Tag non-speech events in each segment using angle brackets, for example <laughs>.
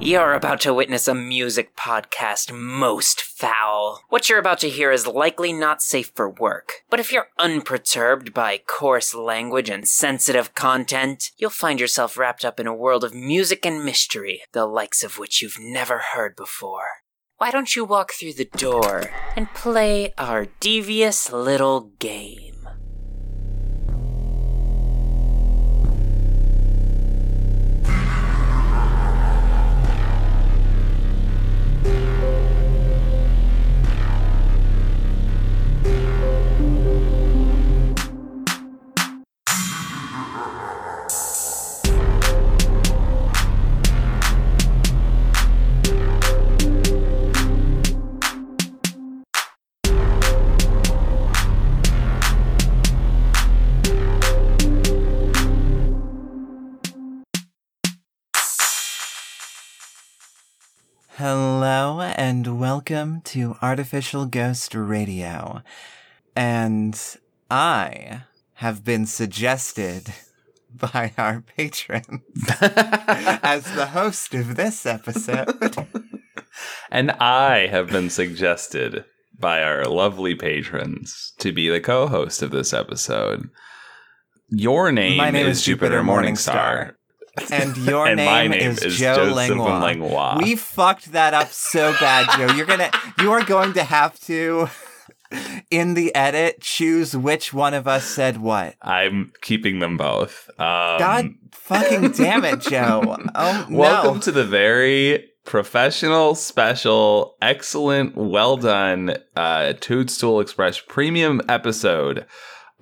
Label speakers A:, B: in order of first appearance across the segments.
A: You're about to witness a music podcast most foul. What you're about to hear is likely not safe for work, but if you're unperturbed by coarse language and sensitive content, you'll find yourself wrapped up in a world of music and mystery, the likes of which you've never heard before. Why don't you walk through the door and play our devious little game?
B: Welcome to Artificial Ghost Radio. And I have been suggested <laughs> by our patrons <laughs> as the host of this episode. <laughs>
C: And I have been suggested by our lovely patrons to be the co host of this episode. Your name,
B: My name
C: is,
B: is
C: Jupiter
B: Jupiter
C: Morningstar.
B: And <laughs> your
C: And
B: name,
C: name
B: is,
C: is
B: Joe Langlois.
C: Langlois.
B: We fucked that up so bad, Joe. You're gonna you are going to have to <laughs> in the edit choose which one of us said what.
C: I'm keeping them both. Um,
B: God fucking damn it, Joe. <laughs> Oh no.
C: Welcome to the very professional, special, excellent, well done uh, Toadstool Express premium episode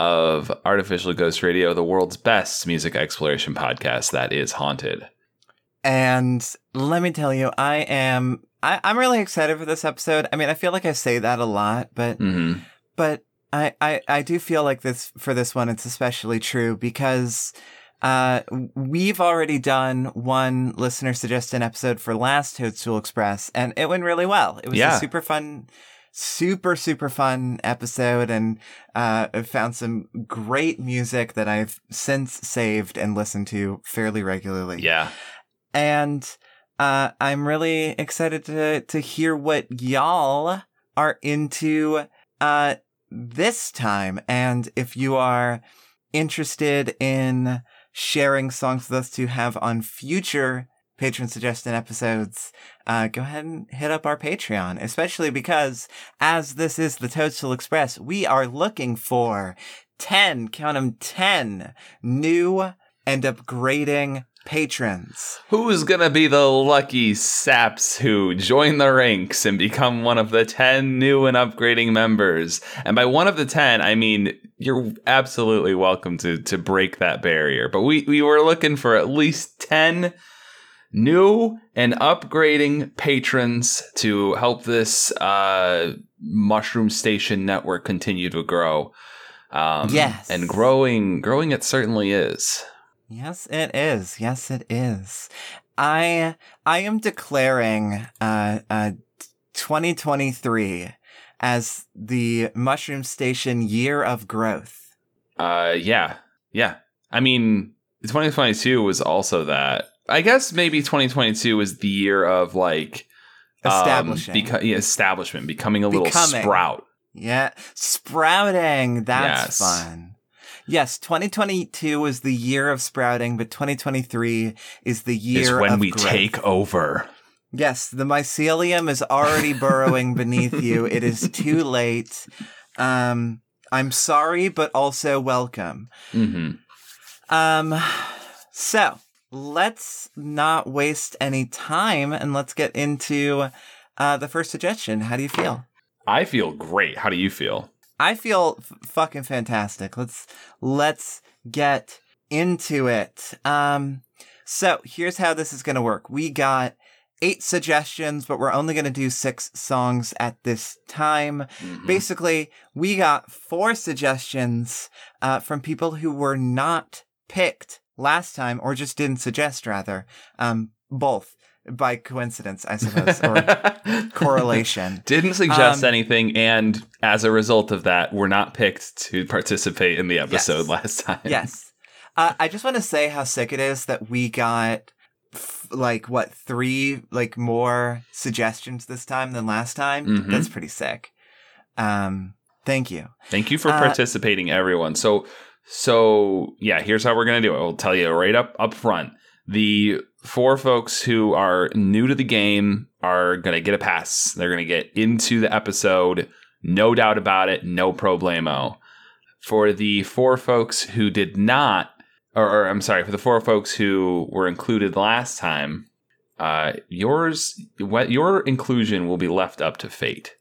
C: of Artificial Ghost Radio, the world's best music exploration podcast that is haunted.
B: And let me tell you, I am I, I'm really excited for this episode. I mean, I feel like I say that a lot, but
C: hmm
B: but I, I I do feel like this for this one it's especially true because uh we've already done one listener suggested episode for last Toadstool Express and it went really well. It was
C: Yeah.
B: a super fun super super fun episode and uh I found some great music that I've since saved and listened to fairly regularly
C: Yeah.
B: and uh, I'm really excited to to hear what y'all are into uh, this time, and if you are interested in sharing songs with us to have on future patron suggested episodes, uh, go ahead and hit up our Patreon, especially because as this is the Toadstool Express, we are looking for 10, count them 10 new and upgrading patrons.
C: Who's gonna be the lucky saps who join the ranks and become one of the 10 new and upgrading members? And by one of the 10, I mean you're absolutely welcome to to break that barrier. But we, we were looking for at least 10 new and upgrading patrons to help this uh, Mushroom Station network continue to grow. Um,
B: Yes.
C: and growing, growing it certainly is.
B: Yes, it is. Yes, it is. I I am declaring uh uh 2023 as the Mushroom Station year of growth.
C: Uh, yeah, yeah. I mean, 2022 was also that. I guess maybe 2022 was the year of like um, beca- yeah, establishment, becoming a little
B: Becoming.
C: sprout.
B: yeah, sprouting. That's
C: Yes.
B: fun. Yes, 2022 was the year of sprouting, but 2023 is the year
C: Is when we
B: growth.
C: take over.
B: Yes, the mycelium is already burrowing beneath you. It is too late. Um, I'm sorry, but also welcome.
C: hmm
B: Um, so let's not waste any time and let's get into uh, the first suggestion. How do you feel?
C: I feel great. How do you feel?
B: I feel f- fucking fantastic. Let's let's get into it. Um, so here's how this is gonna work. We got eight suggestions, but we're only gonna do six songs at this time.
C: Mhm.
B: Basically, we got four suggestions uh, from people who were not picked last time, or just didn't suggest, rather. Um, both by coincidence, I suppose, or <laughs> correlation.
C: Didn't suggest
B: Um,
C: anything, and as a result of that, were not picked to participate in the episode
B: Yes. <laughs>
C: last time.
B: Yes. Uh, I just want to say how sick it is that we got f- like what three like more suggestions this time than last time.
C: Mhm.
B: That's pretty sick. Um, thank you.
C: Thank you for
B: Uh,
C: participating, everyone. So, so yeah, here's how we're gonna do it. I'll tell you right up up front. The four folks who are new to the game are gonna get a pass. They're gonna get into the episode, no doubt about it, no problemo. For the four folks who did not, or, or I'm sorry, for the four folks who were included last time, uh, yours, what your inclusion will be left up to fate.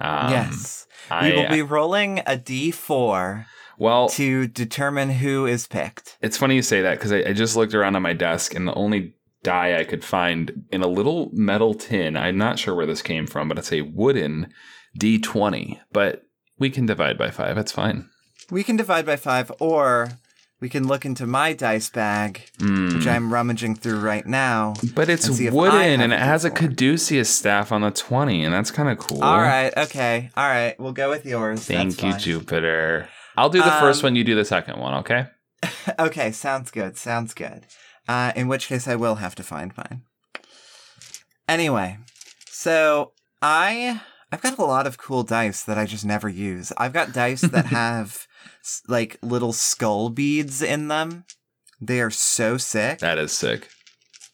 C: Um,
B: yes, we will be rolling a d4
C: well,
B: to determine who is picked.
C: It's funny you say that because I, I just looked around on my desk and the only die I could find in a little metal tin, I'm not sure where this came from, but it's a wooden D20. But we can divide by five. That's fine.
B: We can divide by five, or we can look into my dice bag,
C: Mm.
B: which I'm rummaging through right now.
C: But it's
B: and see if I
C: wooden and it has a
B: D4.
C: caduceus staff on the 20, and that's kind of cool.
B: All right, okay, all right. We'll go with yours.
C: Thank you. Jupiter. I'll do the first
B: Um,
C: one, you do the second one, okay? <laughs>
B: Okay, sounds good. Sounds good. Uh, in which case, I will have to find mine. Anyway, so I I've got a lot of cool dice that I just never use. I've got dice that <laughs> have like little skull beads in them. They are so sick,
C: That is sick.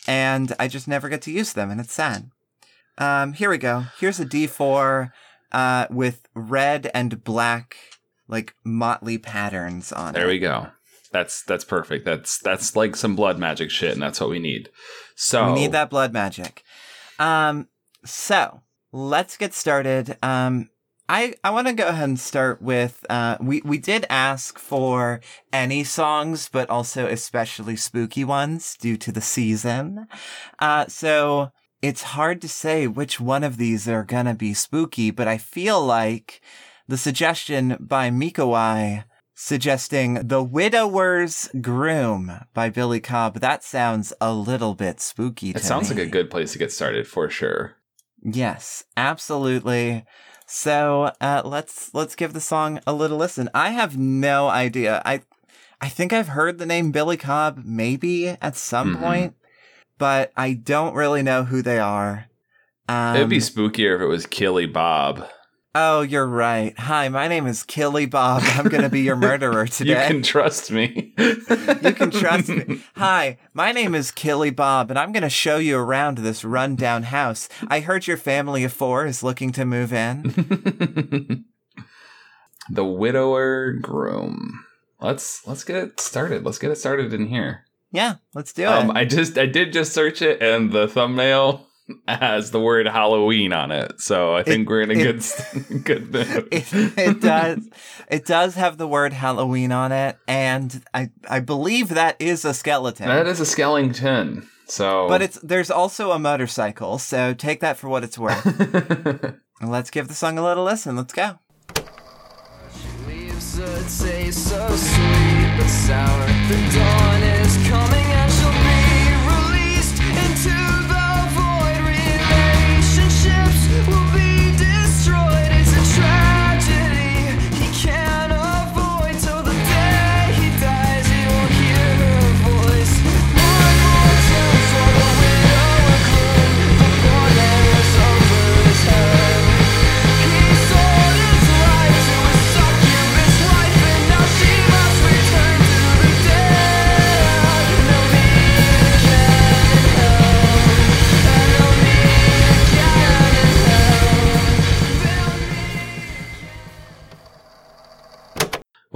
B: and I just never get to use them, and it's sad. Um, here we go. Here's a D4 uh, with red and black like motley patterns on it.
C: There we go. That's that's perfect. That's that's like some blood magic shit, and that's what we need. So
B: We need that blood magic. Um, so let's get started. Um, I I want to go ahead and start with uh, we we did ask for any songs, but also especially spooky ones due to the season. Uh, so it's hard to say which one of these are gonna be spooky, but I feel like the suggestion by Mikawai suggesting The Widower's Groom by Billy Cobb. That sounds a little bit spooky to
C: It sounds
B: me.
C: like a good place to get started for sure.
B: Yes, absolutely. So uh, let's let's give the song a little listen. I have no idea. I I think I've heard the name Billy Cobb maybe at some
C: Mhm.
B: point, but I don't really know who they are. Um,
C: It'd be spookier if it was Killy Bob.
B: Oh, you're right. Hi, my name is Killy Bob. I'm gonna be your murderer <laughs> today. <laughs>
C: You can trust me.
B: You can trust me. Hi, my name is Killy Bob, and I'm going to show you around this rundown house. I heard your family of four is looking to move in. <laughs>
C: the widower groom. Let's let's get it started. Let's get it started in here.
B: Yeah, let's do
C: Um,
B: it.
C: I just I did just search it, and the thumbnail has the word Halloween on it. So I think we're in a
B: it- <laughs>
C: good s- good mood.
B: it, it does. It does have the word Halloween on it, and I I believe that is a skeleton.
C: That is a skeleton. So,
B: but it's there's also a motorcycle, so take that for what it's worth. <laughs> Let's give the song a little listen. Let's go.
D: Leaves a taste so sweet but sour. The dawn is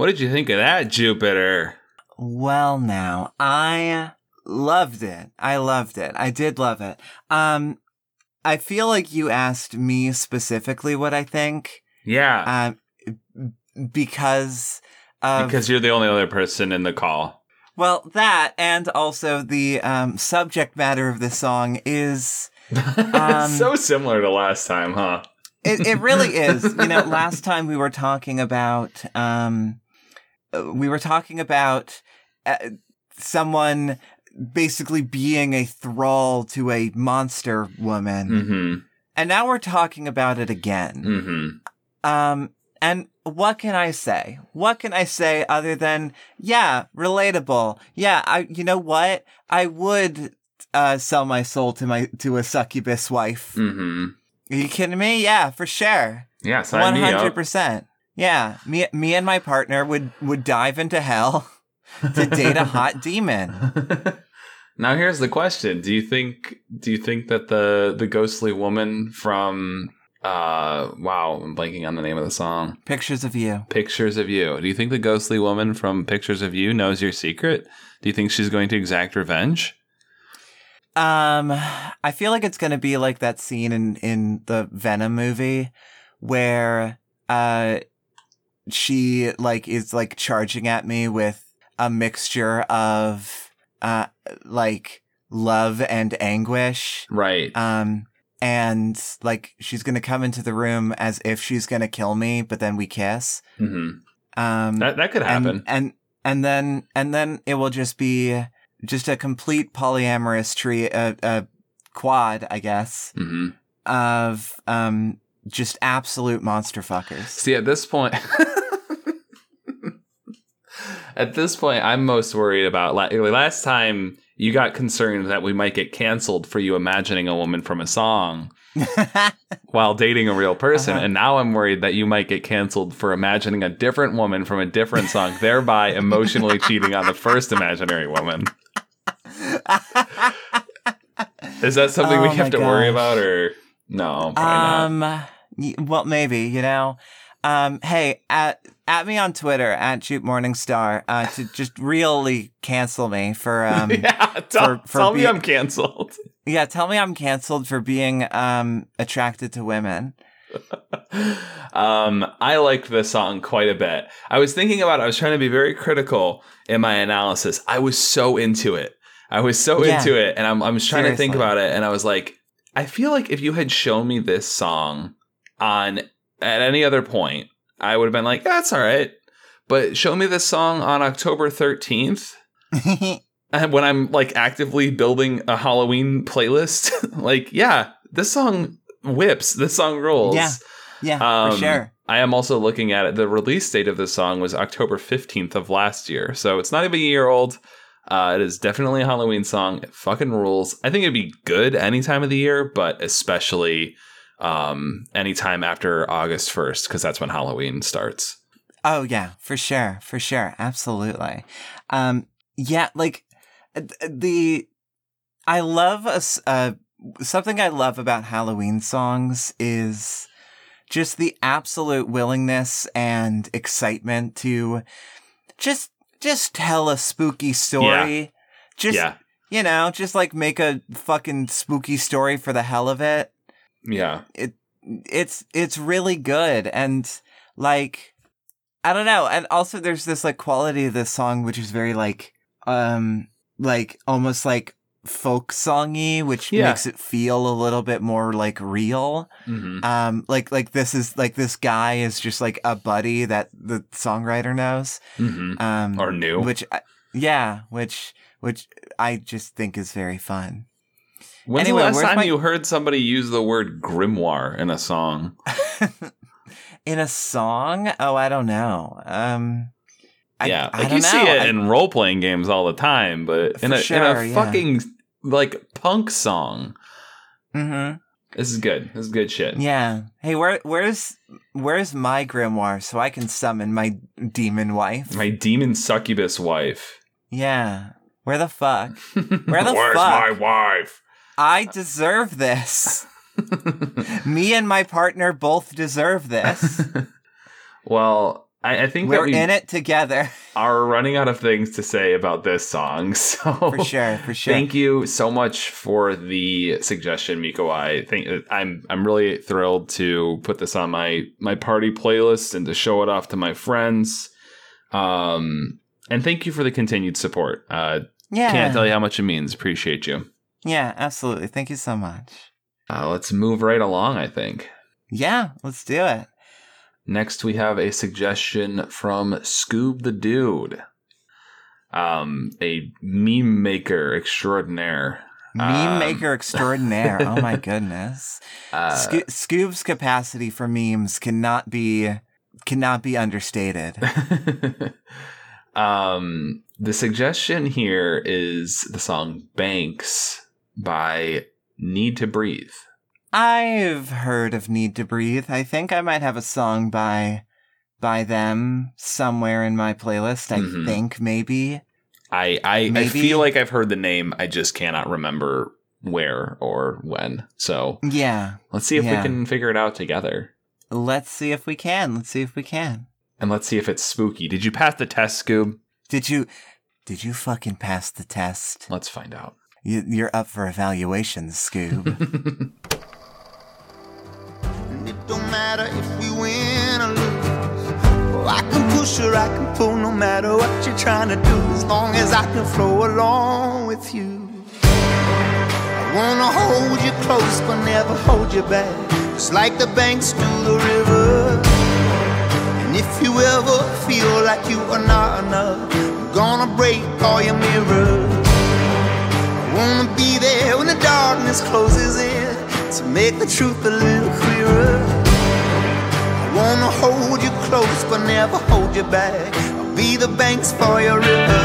C: what did you think of that, Jupiter?
B: Well, now I loved it. I loved it. I did love it. Um, I feel like you asked me specifically what I think.
C: Yeah,
B: Um, because of
C: because you're the only other person in the call.
B: well that, and also the um subject matter of this song is <laughs> Um,
C: so similar to last time, huh?
B: it, it really <laughs> is. You know, last time we were talking about um uh, we were talking about uh, someone basically being a thrall to a monster woman.
C: Mm-hmm.
B: And now we're talking about it again.
C: Mm-hmm.
B: Um and what can I say? What can I say other than yeah, relatable. Yeah, I you know what? I would uh sell my soul to my to a succubus wife.
C: Mm-hmm.
B: Are you kidding me? Yeah, for sure.
C: Yeah,
B: One hundred percent. Yeah, me me and my partner would would dive into hell <laughs> to date a hot demon. <laughs>
C: now here's the question: Do you think do you think that the the ghostly woman from uh wow I'm blanking on the name of the song
B: Pictures of you.
C: Pictures of You? Do you think the ghostly woman from Pictures of You knows your secret? Do you think she's going to exact revenge?
B: Um, I feel like it's gonna be like that scene in in the Venom movie where uh she like is like charging at me with a mixture of uh like love and anguish.
C: Right.
B: Um and like she's gonna come into the room as if she's gonna kill me, but then we kiss.
C: hmm
B: Um
C: That that could
B: and,
C: happen.
B: and and then and then it will just be just a complete polyamorous tree, a, a quad, I guess,
C: hmm
B: of um just absolute monster fuckers.
C: See, at this point, <laughs> at this point, I'm most worried about. la- Last time you got concerned that we might get canceled for you imagining a woman from a song <laughs> while dating a real person,
B: Uh-huh.
C: and now I'm worried that you might get canceled for imagining a different woman from a different song, thereby <laughs> emotionally cheating on the first imaginary woman. Is that something we
B: Oh
C: have
B: my
C: to worry about, or no? Probably not.
B: Well, maybe you know. Um, hey, at at me on Twitter at Shoot Morningstar uh, to just really cancel me for <laughs> um
C: yeah, tell,
B: for
C: tell me I'm canceled. <laughs>
B: yeah tell me I'm canceled for being um attracted to women. <laughs>
C: um, I liked this song quite a bit. I was thinking about it. I was trying to be very critical in my analysis. I was so into it. I was so
B: Yeah.
C: into it, and I'm I was trying to think about it, and I was like, I feel like if you had shown me this song on at any other point, I would have been like, that's all right. But show me this song on October 13th. <laughs> And when I'm like actively building a Halloween playlist, <laughs> like, yeah, this song whips. This song rules.
B: Yeah. yeah,
C: Um,
B: for sure.
C: I am also looking at it. The release date of this song was October 15th of last year. So it's not even a year old. Uh, it is definitely a Halloween song. It fucking rules. I think it'd be good any time of the year, but especially um, anytime after August 1st, because that's when Halloween starts.
B: Oh yeah, for sure, for sure, absolutely. Um, yeah, like uh, the I love a, uh, something I love about Halloween songs is just the absolute willingness and excitement to just just tell a spooky story. Just
C: yeah.
B: you know, just like make a fucking spooky story for the hell of it
C: Yeah.
B: It it's it's really good and like I don't know and also there's this like quality of this song which is very like um like almost like folk songy which
C: Yeah.
B: makes it feel a little bit more like real
C: hmm
B: um like like this is like this guy is just like a buddy that the songwriter knows
C: hmm
B: um
C: Or new.
B: which I- yeah which which I just think is very fun
C: When's
B: Anyway,
C: the last time
B: my-
C: you heard somebody use the word grimoire in a song? <laughs>
B: in a song oh I don't know um I,
C: yeah,
B: I
C: like you see it
B: I-
C: in role playing games all the time, but in a in
B: sure,
C: a
B: yeah.
C: fucking like punk song,
B: Mhm.
C: this is good. This is good shit.
B: Yeah. Hey, where where's where's my grimoire so I can summon my demon wife?
C: My demon succubus wife.
B: Yeah. Where the fuck? <laughs> Where the
C: Where's
B: fuck?
C: Where's my wife?
B: I deserve this. <laughs> Me and my partner both deserve this. <laughs>
C: well, I, I think
B: We're
C: we
B: in it together. <laughs>
C: are running out of things to say about this song. So
B: For sure, for sure.
C: Thank you so much for the suggestion, Miko. I think I'm I'm really thrilled to put this on my my party playlist and to show it off to my friends. Um, and thank you for the continued support. Uh,
B: yeah.
C: can't tell you how much it means. Appreciate you.
B: Yeah, absolutely. Thank you so much.
C: Uh, let's move right along. I think
B: Yeah, let's do it.
C: next we have a suggestion from Scoob the Dude, um, a meme maker extraordinaire.
B: Meme
C: Um,
B: maker extraordinaire. oh my <laughs> goodness.
C: Uh,
B: Sco- Scoob's capacity for memes cannot be cannot be understated. <laughs>
C: um, the suggestion here is the song Banks by Need to Breathe.
B: I've heard of Need to Breathe. I think I might have a song by by them somewhere in my playlist. I
C: Mhm.
B: think maybe.
C: I, I, I feel like I've heard the name. I just cannot remember where or when. So
B: Yeah.
C: let's see if
B: Yeah.
C: we can figure it out together.
B: Let's see if we can. Let's see if we can.
C: And let's see if it's spooky. Did you pass the test, Scoob?
B: Did you did you fucking pass the test?
C: Let's find out.
B: You, you're up for evaluation, Scoob. <laughs>
E: And it don't matter if we win or lose. Oh, I can push or I can pull no matter what you're trying to do. As long as I can flow along with you. I wanna hold you close but never hold you back. Just like the banks do the river. And if you ever feel like you are not enough, I'm gonna break all your mirrors. I wanna be there when the darkness closes in to make the truth a little clearer. I wanna hold you close but never hold you back. I'll be the banks for your river.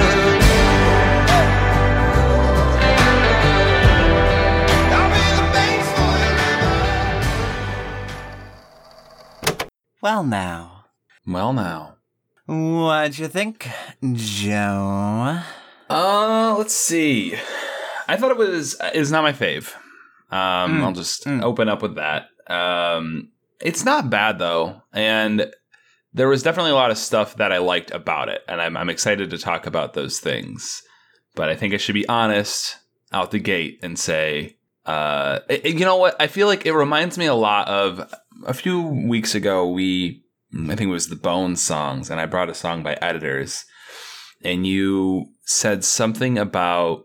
E: I'll be the banks for your river.
B: well now.
C: well, now.
B: What'd you think, Joe?
C: Uh, let's see. I thought it was is not my fave. Um,
B: Mm,
C: I'll just
B: mm.
C: open up with that. Um, it's not bad though, and there was definitely a lot of stuff that I liked about it, and I'm I'm excited to talk about those things. But I think I should be honest out the gate and say, uh, it- it- you know what? I feel like it reminds me a lot of a few weeks ago. We, I think it was the Bone songs, and I brought a song by Editors, and you said something about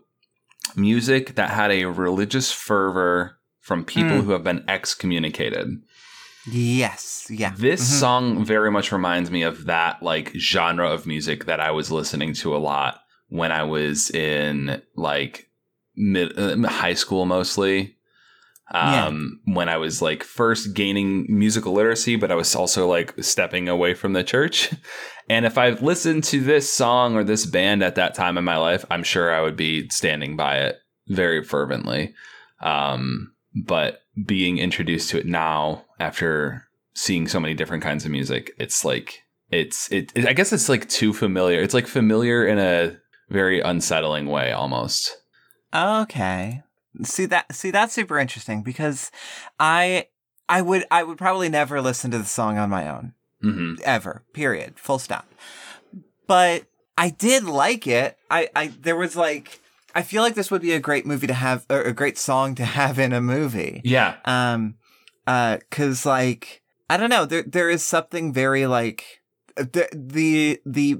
C: music that had a religious fervor from people
B: Mm.
C: who have been excommunicated.
B: Yes, yeah.
C: This
B: Mhm.
C: song very much reminds me of that like genre of music that I was listening to a lot when I was in like mid uh, high school mostly. Um when I was like first gaining musical literacy but I was also like stepping away from the church. <laughs> And if I listened to this song or this band at that time in my life, I'm sure I would be standing by it very fervently. Um but being introduced to it now after seeing so many different kinds of music, it's like it's it, it I guess it's like too familiar. It's like familiar in a very unsettling way almost.
B: Okay. See that see that's super interesting because I I would I would probably never listen to the song on my own.
C: hmm
B: Ever. Period. Full stop. But I did like it. I, I there was like I feel like this would be a great movie to have or a great song to <laughs> have in a movie.
C: Yeah.
B: Um uh cuz like I don't know, there there is something very like the the the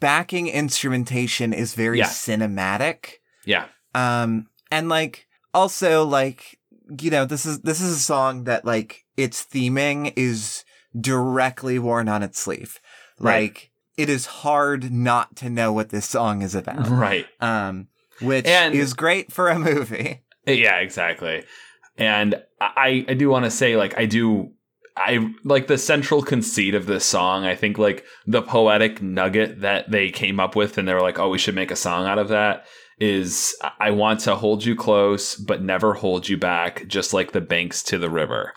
B: backing instrumentation is very
C: Yeah.
B: cinematic.
C: Yeah.
B: Um, and like also like you know this is this is a song that like its theming is directly worn on its sleeve.
C: Right.
B: Like it is hard not to know what this song is about. <laughs>
C: Right.
B: Um, which
C: And-
B: is great for a movie.
C: Yeah, exactly. And I I do want to say like I do I like the central conceit of this song. I think like the poetic nugget that they came up with and they were like, "Oh, we should make a song out of that." Is I want to hold you close but never hold you back, just like the banks to the river.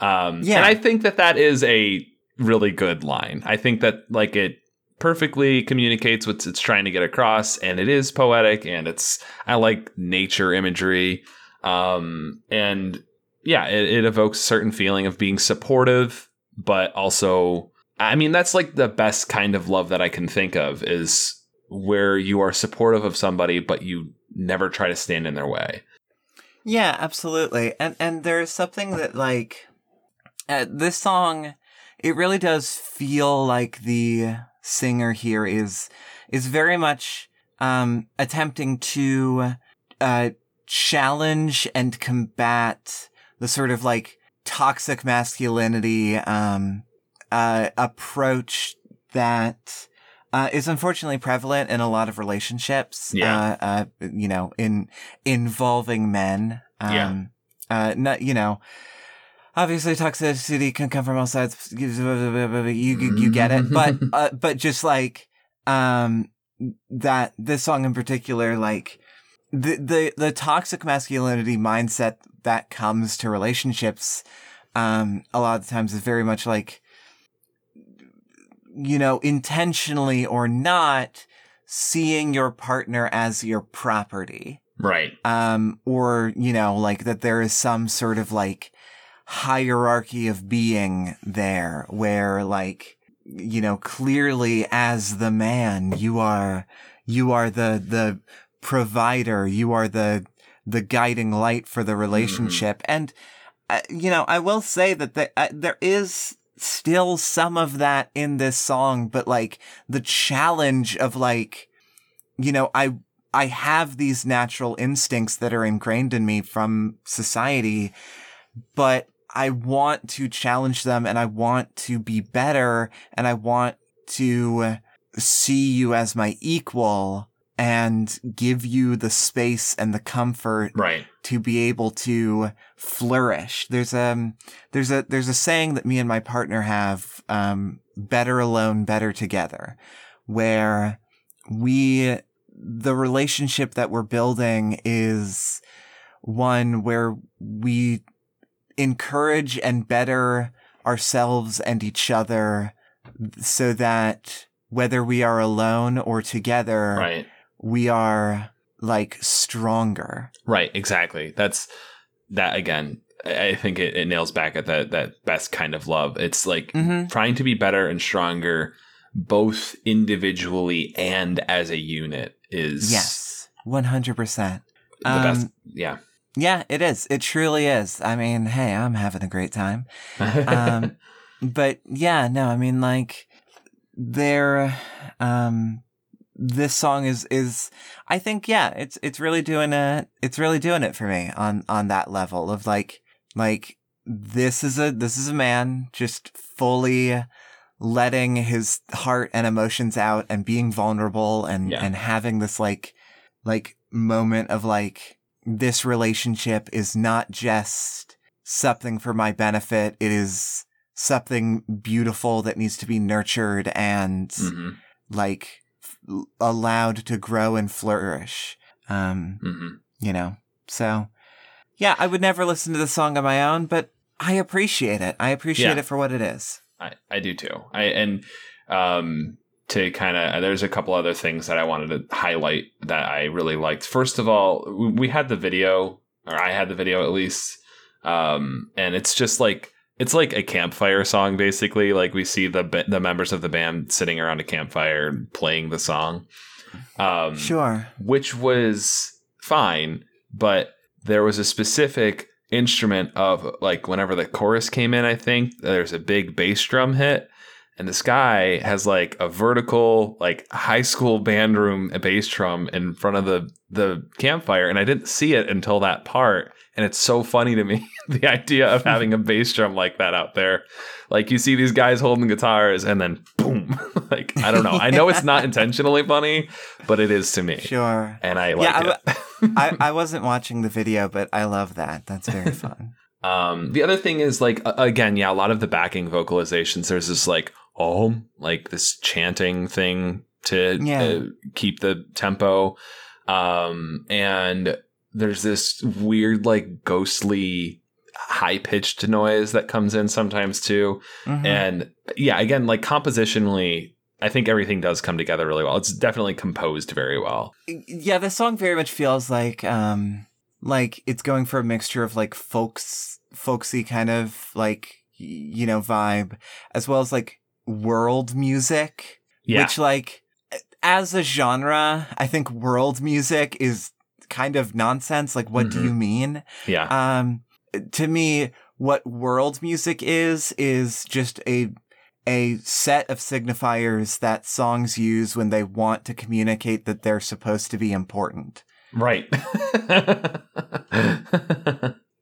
C: Um,
B: Yeah.
C: and I think that that is a really good line. I think that like it perfectly communicates what it's trying to get across, and it is poetic, and it's I like nature imagery, um, and yeah, it, it evokes a certain feeling of being supportive, but also, I mean, that's like the best kind of love that I can think of is where you are supportive of somebody, but you never try to stand in their way.
B: Yeah, absolutely. And and there's something that like uh, this song it really does feel like the singer here is is very much um attempting to uh challenge and combat the sort of like toxic masculinity um uh approach that uh, is unfortunately prevalent in a lot of relationships.
C: Yeah.
B: Uh, uh, you know, in involving men. Um,
C: Yeah.
B: Uh, not, you know, obviously toxicity can come from all sides. You you, you get it, but <laughs> uh, but just like um that this song in particular, like the the the toxic masculinity mindset that comes to relationships, um, a lot of the times is very much like you know intentionally or not seeing your partner as your property.
C: Right.
B: um, or you know, like that there is some sort of like hierarchy of being there where like you know clearly as the man you are you are the the provider you are the the guiding light for the relationship. And uh, you know i will say that the, uh, there is still some of that in this song but like the challenge of like you know i I have these natural instincts that are ingrained in me from society, but I want to challenge them and I want to be better and I want to see you as my equal and give you the space and the comfort
C: Right.
B: to be able to flourish. There's um there's a there's a saying that me and my partner have um better alone better together where we the relationship that we're building is one where we encourage and better ourselves and each other so that whether we are alone or together
C: Right.
B: We are like stronger
C: Right. Exactly. That's that again. I think it, it nails back at that that best kind of love. It's like
B: mm-hmm.
C: trying to be better and stronger, both individually and as a unit. Is
B: Yes, one hundred percent.
C: the
B: Um,
C: best. Yeah.
B: Yeah, it is. It truly is. I mean, hey, I'm having a great time. <laughs> Um, but yeah, no, I mean, like, there, um, this song is is I think yeah, it's it's really doing it. It's really doing it for me on on that level of like like this is a this is a man just fully letting his heart and emotions out and being vulnerable and
C: Yeah.
B: and having this like like moment of like this relationship is not just something for my benefit it is something beautiful that needs to be nurtured and
C: Mhm,
B: like allowed to grow and flourish um
C: mhm.
B: you know so yeah i would never listen to the song on my own but i appreciate it i appreciate
C: Yeah.
B: it for what it is
C: I, I do too. I and um to kind of there's a couple other things that I wanted to highlight that I really liked. First of all, we- we had the video, or I had the video at least, um, and it's just like it's like a campfire song basically. Like we see the the members of the band sitting around a campfire playing the song, um,
B: sure
C: which was fine, but there was a specific instrument of like whenever the chorus came in, I think there's a big bass drum hit. And this guy has like a vertical, like high school band room bass drum in front of the the campfire, and I didn't see it until that part. And it's so funny to me <laughs> the idea of having a bass drum like that out there. Like you see these guys holding guitars, and then boom, <laughs> like I don't know. I know it's not intentionally funny, but it is to me
B: sure
C: and I like
B: Yeah,
C: it. <laughs>
B: I, I wasn't watching the video but i love that that's very fun
C: um, the other thing is like again, yeah, a lot of the backing vocalizations. There's this like oh, like this chanting thing to
B: Yeah.
C: uh, keep the tempo, um, and there's this weird like ghostly high pitched noise that comes in sometimes too.
B: Mhm.
C: And yeah, again, like compositionally. I think everything does come together really well. It's definitely composed very well.
B: yeah the song very much feels like um like it's going for a mixture of like folks folksy kind of like you know vibe as well as like world music
C: Yeah.
B: which like as a genre i think world music is kind of nonsense like what do
C: Mhm.
B: you mean
C: yeah.
B: um to me what world music is is just a a set of signifiers that songs use when they want to communicate that they're supposed to be important
C: Right. <laughs>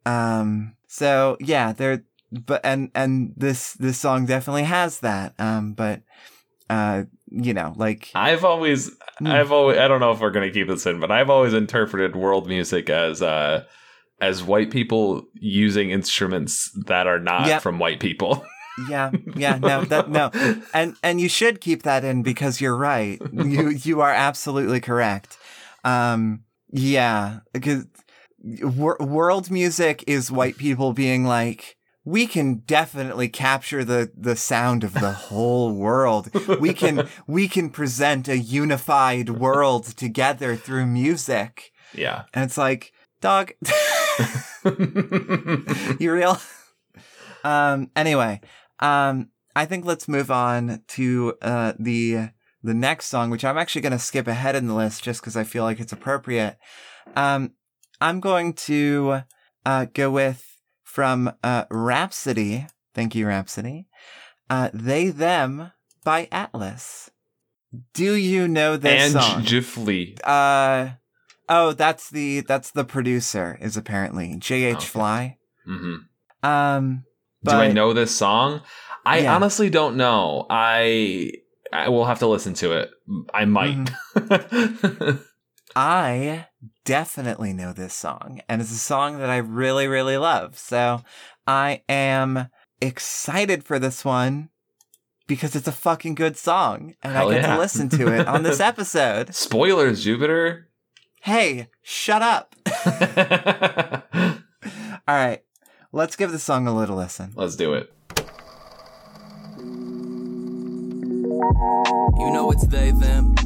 B: um so yeah there but and and this this song definitely has that um but uh you know like
C: I've always,
B: Hmm.
C: I've always, I don't know if we're going to keep this in, but I've always interpreted world music as, uh, as white people using instruments that are not
B: Yep.
C: from white people. <laughs>
B: Yeah, yeah, no, that no, and and you should keep that in because you're right. You you are absolutely correct. Um, yeah, because wor- world music is white people being like, we can definitely capture the the sound of the whole <laughs> world. We can <laughs> we can present a unified world together through music,
C: yeah.
B: and it's like, dog, <laughs> you real? Um. Anyway, um. I think let's move on to uh the the next song, which I'm actually going to skip ahead in the list just because I feel like it's appropriate. Um. I'm going to uh go with from uh Rhapsody. Thank you, Rhapsody. Uh, they them by Atlas. Do you know this song?
C: and
B: song?
C: Jifly.
B: Uh oh, that's the that's the producer is apparently J.H.
C: Okay.
B: Fly.
C: hmm
B: Um
C: Do I know this song? I
B: Yeah.
C: honestly don't know. I I will have to listen to it. I might.
B: Mm-hmm. <laughs> I definitely know this song and it's a song that I really really love. So I am excited for this one because it's a fucking good song and
C: Hell
B: I get
C: yeah.
B: to listen to it on this <laughs> episode.
C: Spoilers, Jupiter.
B: Hey, shut up. <laughs> All right. Let's give the song a little listen.
C: Let's do it.
F: You know it's they, them,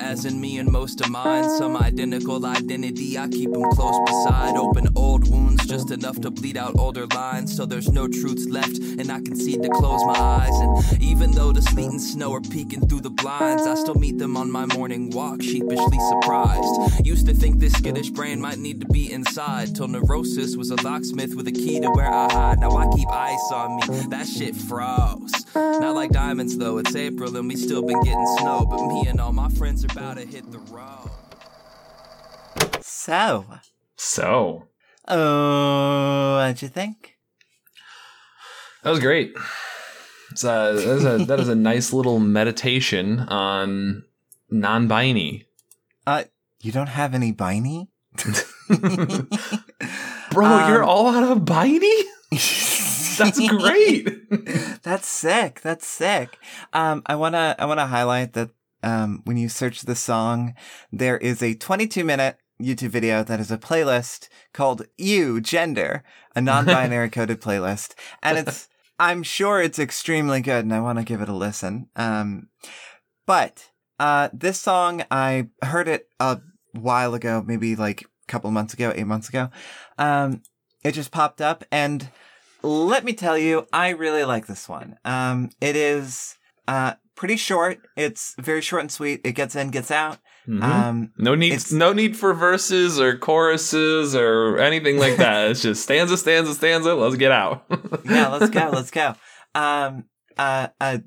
F: as in me and most of mine. Some identical identity, I keep them close beside. Open old wounds, just enough to bleed out older lines. So there's no truths left, and I concede to close my eyes. And even though the sleet and snow are peeking through the blinds, I still meet them on my morning walk, sheepishly surprised. Used to think this skittish brain might need to be inside, till neurosis was a locksmith with a key to where I hide. Now I keep ice on me, that shit froze. Not like diamonds though, it's April and we still been getting snow. But me and all my friends are about to hit the road.
B: So,
C: So
B: oh, what'd you think?
C: that was great. It's a, that, is a, that is a nice little meditation on non-binary.
B: Uh, you don't have any Biney? <laughs>
C: Bro,
B: Um,
C: you're all out of binary? <laughs> <laughs> That's great. <laughs>
B: That's sick. That's sick. Um, I wanna I wanna highlight that um, when you search the song, there is a 22 minute YouTube video that is a playlist called "You Gender," a non-binary <laughs> coded playlist, and it's I'm sure it's extremely good, and I want to give it a listen. Um, but uh, this song I heard it a while ago, maybe like a couple months ago, eight months ago. Um, it just popped up, and let me tell you, I really like this one. Um, it is uh pretty short. It's very short and sweet. It gets in, gets out.
C: Mhm.
B: Um,
C: no need, no need for verses or choruses or anything like that. <laughs> it's just stanza, stanza, stanza. Let's get out. <laughs>
B: yeah, let's go, let's go. Um, uh, uh,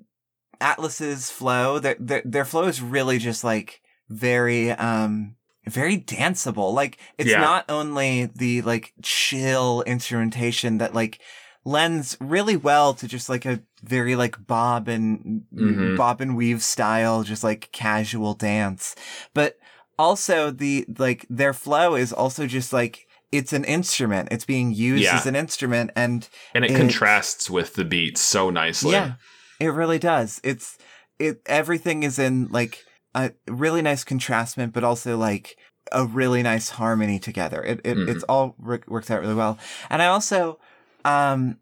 B: Atlas's flow, their, their their flow is really just like very um very danceable. Like it's
C: Yeah.
B: not only the like chill instrumentation that like lends really well to just like a very like bob and
C: Mhm.
B: bob and weave style, just like casual dance, but also the like their flow is also just like it's an instrument. It's being used
C: Yeah.
B: as an instrument and
C: and it,
B: It-
C: contrasts with the beat so nicely.
B: yeah, it really does. It's it everything is in like a really nice contrastment, but also like a really nice harmony together. It, it
C: Mhm.
B: it's all work, works out really well. And I also um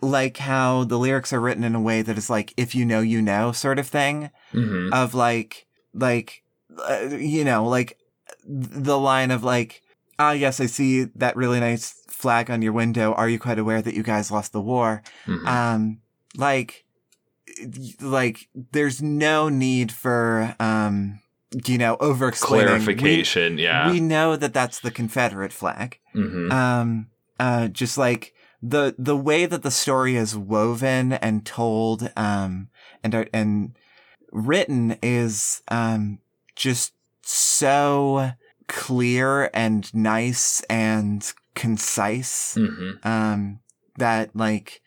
B: like how the lyrics are written in a way that is like if you know you know sort of thing
C: hmm
B: of like like uh, you know like the line of like ah yes I see that really nice flag on your window. Are you quite aware that you guys lost the war?
C: Hmm
B: um like like there's no need for um you know over
C: Clarification. yeah.
B: we, we know that that's the confederate flag.
C: Hmm
B: um uh just like the the way that the story is woven and told um and and written is um just so clear and nice and concise
C: hmm
B: um that like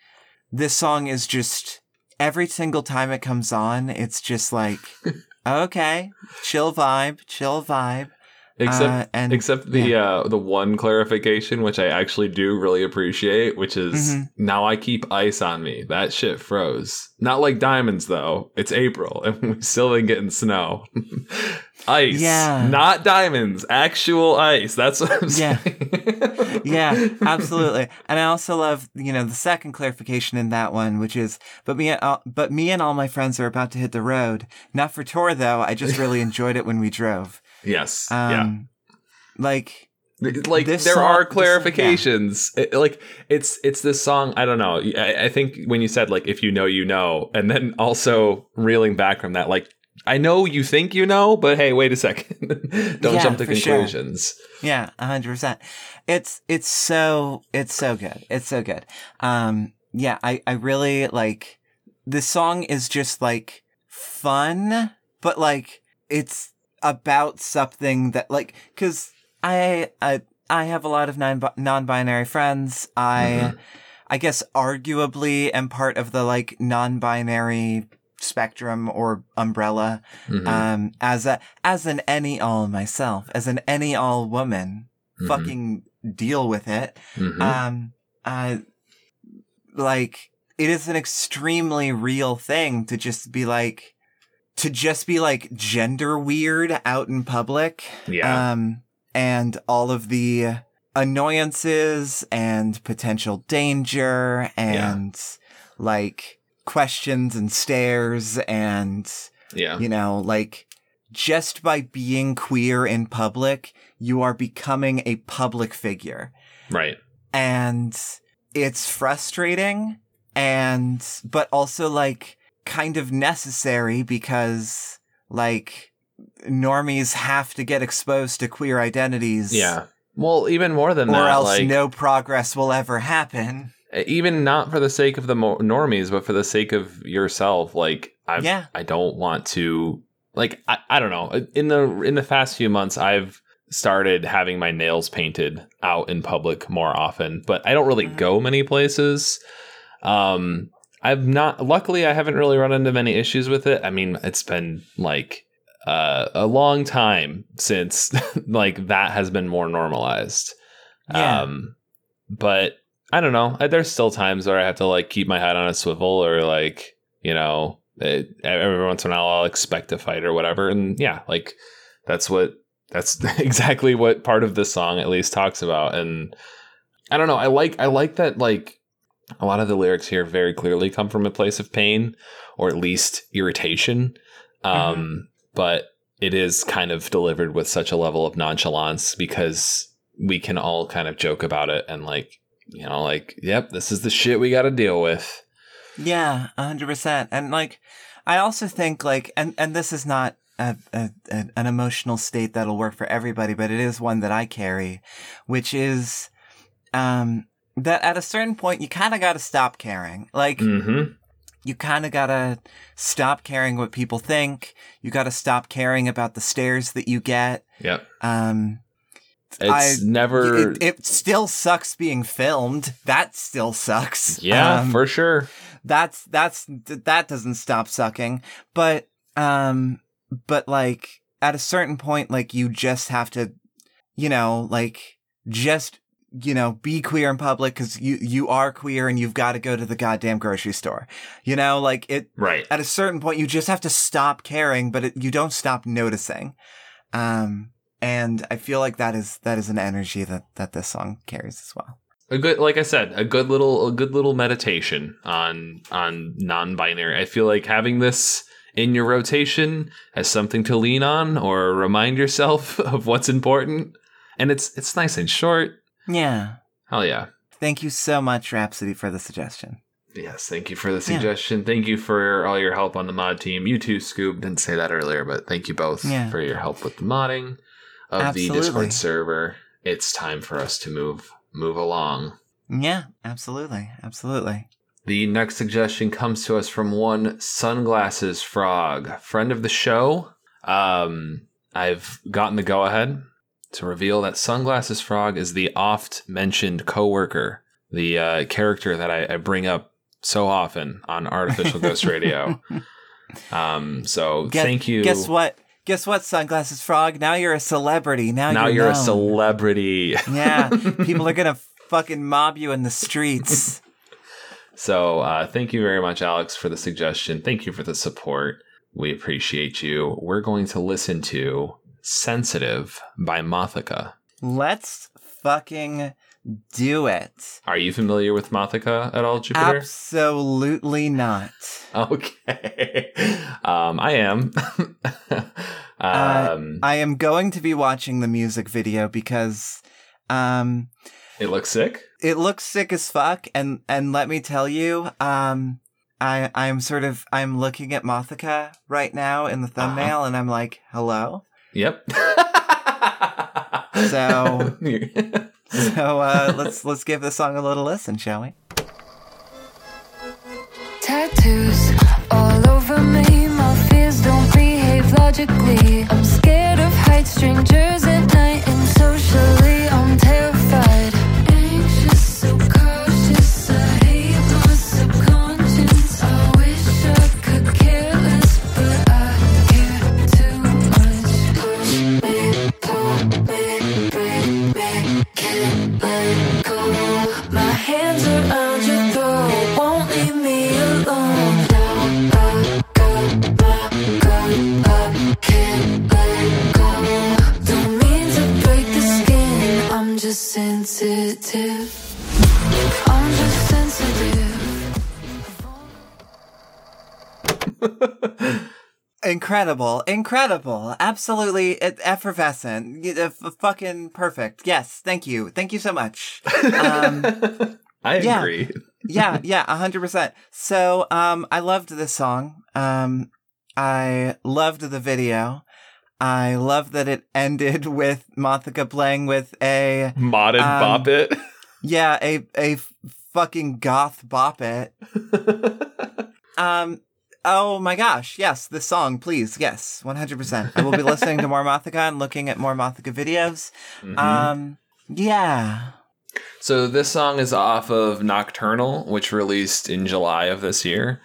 B: this song is just every single time it comes on it's just like <laughs> okay chill vibe chill vibe
C: Except,
B: Uh, and-
C: except the uh, the one clarification, which I actually do really appreciate, which is
B: Mhm.
C: now I keep ice on me. That shit froze. Not like diamonds though. It's April and <laughs> we still been getting snow. <laughs> ice,
B: Yeah.
C: not diamonds. Actual ice. That's what I'm
B: Yeah.
C: saying.
B: yeah, <laughs> absolutely. And I also love, you know, the second clarification in that one, which is, but me, uh, but me and all my friends are about to hit the road. Not for tour though. I just really enjoyed it when we drove.
C: Yes.
B: Um, like,
C: like
B: This
C: there
B: song-
C: are
B: this yeah.
C: clarifications It- like it's it's this song i don't know I, I think when you said like if you know you know and then also reeling back from that like i know you think you know but hey wait a second <laughs> don't
B: Yeah,
C: jump to
B: for sure.
C: conclusions
B: yeah, a hundred percent. It's, it's so, it's so good. It's so good. Um, yeah, I, I really like, this song is just like fun, but like, it's about something that like, cause I, I, I have a lot of non non-binary friends. I,
C: Mhm.
B: I guess arguably am part of the like non-binary spectrum or umbrella.
C: Mhm,
B: Um, as a, as an any all myself, as an any all woman,
C: mhm,
B: fucking deal with it.
C: mhm.
B: Um, uh, like it is an extremely real thing to just be like, to just be like gender weird out in public.
C: yeah
B: Um, and all of the annoyances and potential danger and like questions and stares and,
C: yeah
B: you know, like just by being queer in public, you are becoming a public figure.
C: right
B: And it's frustrating and, but also like kind of necessary because like normies have to get exposed to queer identities.
C: yeah well even more than
B: Or
C: that or
B: else
C: like
B: no progress will ever happen.
C: even not for the sake of the mo- normies but for the sake of yourself like i
B: Yeah.
C: i don't want to like I, I don't know in the in the past few months i've started having my nails painted out in public more often but i don't really
B: Mhm.
C: go many places um i've not luckily i haven't really run into many issues with it i mean it's been like uh, a long time since <laughs> like that has been more normalized
B: Yeah.
C: um but I don't know. There's still times where I have to like keep my head on a swivel or like, you know, it, every once in a while I'll expect a fight or whatever. And yeah, like that's what, that's <laughs> exactly what part of this song at least talks about. And I don't know. I like, I like that like a lot of the lyrics here very clearly come from a place of pain or at least irritation. Um, but it is kind of delivered with such a level of nonchalance because we can all kind of joke about it and like you know like yep this is the shit we got to deal with
B: Yeah, a hundred percent. And like, I also think like, and and this is not a, a, a- an emotional state that'll work for everybody, but it is one that I carry, which is, um, that at a certain point you kind of got to stop caring. Like,
C: mm-hmm
B: you kind of got to stop caring what people think. You got to stop caring about the stares that you get.
C: yep
B: Um,
C: it's
B: I-
C: never
B: it, it still sucks being filmed. That still sucks.
C: yeah
B: Um,
C: for sure
B: that's that's that doesn't stop sucking but um but like at a certain point like you just have to you know like just you know be queer in public cuz you you are queer and you've got to go to the goddamn grocery store. You know like it
C: right.
B: at a certain point you just have to stop caring but it, you don't stop noticing. Um and i feel like that is that is an energy that that this song carries as well.
C: A good like i said a good little a good little meditation on on non-binary. I feel like having this in your rotation as something to lean on or remind yourself <laughs> of what's important. And it's it's nice and short
B: yeah
C: hell yeah
B: thank you so much rhapsody for the suggestion
C: Yes, thank you for the
B: Yeah.
C: suggestion. Thank you for all your help on the mod team. You too, Scoob. Didn't say that earlier, but thank you both
B: Yeah.
C: for your help with the modding of
B: Absolutely.
C: the Discord server. It's time for us to move move along.
B: Yeah, absolutely. Absolutely.
C: The next suggestion comes to us from one Sunglasses Frog, friend of the show. Um, I've gotten the go ahead to reveal that Sunglasses Frog is the oft mentioned coworker, the uh, character that I, I bring up so often on Artificial Ghost <laughs> Radio. Um, so
B: Guess-
C: thank you.
B: Guess what? guess what, Sunglasses Frog? Now you're a celebrity. Now,
C: now
B: you're,
C: you're a celebrity.
B: Yeah, <laughs> people are gonna fucking mob you in the streets. <laughs>
C: So uh, thank you very much, Alex, for the suggestion. Thank you for the support. We appreciate you. We're going to listen to Sensitive by Mothica.
B: Let's fucking do it.
C: Are you familiar with Mothica at all, Jupiter?
B: Absolutely not.
C: Okay. <laughs> Um, I am. <laughs>
B: Uh,
C: um,
B: I am going to be watching the music video because um
C: it looks sick.
B: it looks sick as fuck and and let me tell you um I I'm sort of I'm looking at Mothica right now in the thumbnail and I'm like, "Hello?"
C: Yep. <laughs>
B: So- So uh <laughs> let's let's give this song a little listen, shall we?
G: Tattoos all over me. My fears don't behave logically. I'm scared of heights, strangers sensitive. I'm just sensitive.
B: Incredible, incredible, absolutely effervescent, uh, f- fucking perfect. Yes, thank you, thank you so much. Um, <laughs>
C: I
B: Yeah.
C: agree.
B: yeah, yeah, a hundred percent. So, um, I loved this song. Um, I loved the video. I love that it ended <laughs> with Mothica playing with a
C: Modded
B: Um,
C: bop it.
B: yeah a a fucking goth bop it. <laughs> Um. Oh my gosh! Yes, this song, please. Yes, one hundred percent. I will be listening to more <laughs> Mothica and looking at more Mothica videos.
C: Mhm.
B: Um. Yeah.
C: So this song is off of Nocturnal, which released in July of this year.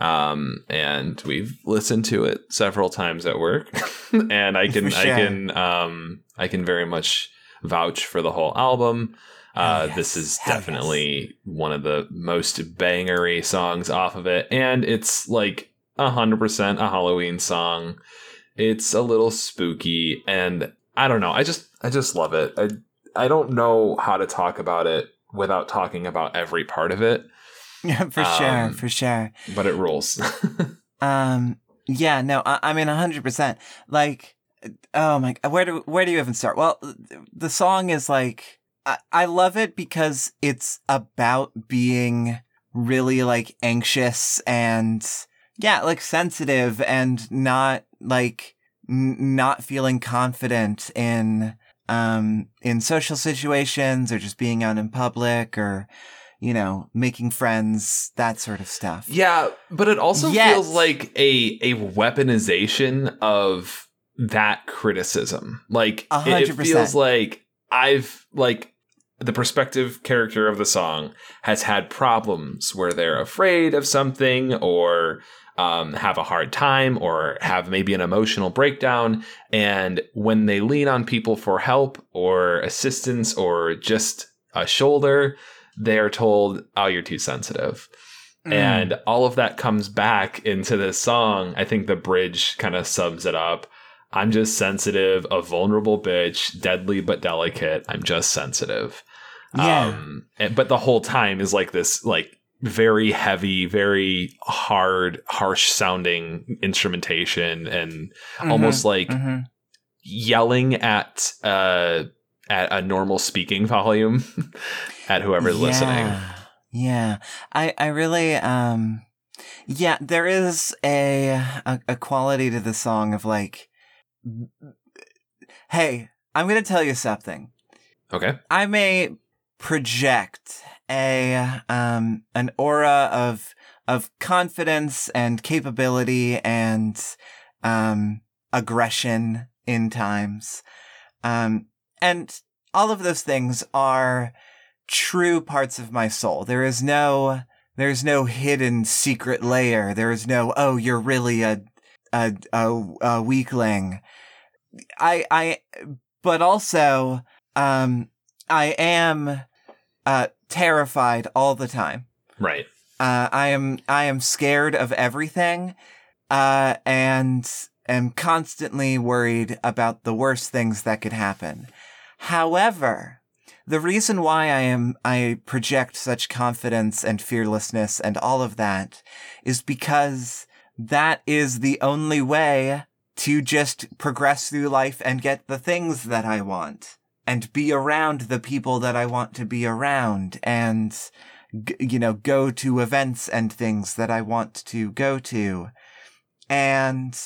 C: Um, and we've listened to it several times at work. <laughs> and I can I can um I can very much vouch for the whole album. Uh,
B: Hell
C: This is
B: Hell
C: definitely one of the most bangery songs off of it, and it's like hundred percent a Halloween song. It's a little spooky, and I don't know. I just I just love it. I I don't know how to talk about it without talking about every part of it,
B: Yeah, <laughs> for sure,
C: Um,
B: for sure.
C: but it rules. <laughs>
B: Um, yeah, no, I, I mean, a hundred percent. Like, oh my, where do where do you even start? Well, the song is like, I, I love it because it's about being really like anxious and yeah, like sensitive and not like n- not feeling confident in um in social situations or just being out in public or you know making friends that sort of stuff.
C: yeah, but it also feels like a a weaponization of that criticism. Like
B: A
C: it, it feels like I've like the perspective character of the song has had problems where they're afraid of something or um, have a hard time or have maybe an emotional breakdown. And when they lean on people for help or assistance or just a shoulder, they are told, oh, you're too sensitive.
B: Mm.
C: And all of that comes back into this song. I think the bridge kind of sums it up. I'm just sensitive, a vulnerable bitch, deadly but delicate. I'm just sensitive.
B: Yeah.
C: Um, but the whole time is like this, like very heavy, very hard, harsh sounding instrumentation and
B: Mhm,
C: almost like
B: mhm.
C: yelling at uh at a normal speaking volume <laughs> at whoever's listening.
B: Yeah. Yeah. I, I really, um, yeah, there is a, a, a quality to the song of like, hey, I'm going to tell you something.
C: Okay.
B: I may project a, um, an aura of, of confidence and capability and, um, aggression in times. Um, and all of those things are true parts of my soul. There is no, there's no hidden secret layer. There is no, oh, you're really a, a a, a weakling. I I but also um I am uh terrified all the time.
C: Right.
B: Uh I am I am scared of everything uh and am constantly worried about the worst things that could happen. However, the reason why I am I project such confidence and fearlessness and all of that is because that is the only way to just progress through life and get the things that I want and be around the people that I want to be around and you know go to events and things that I want to go to. And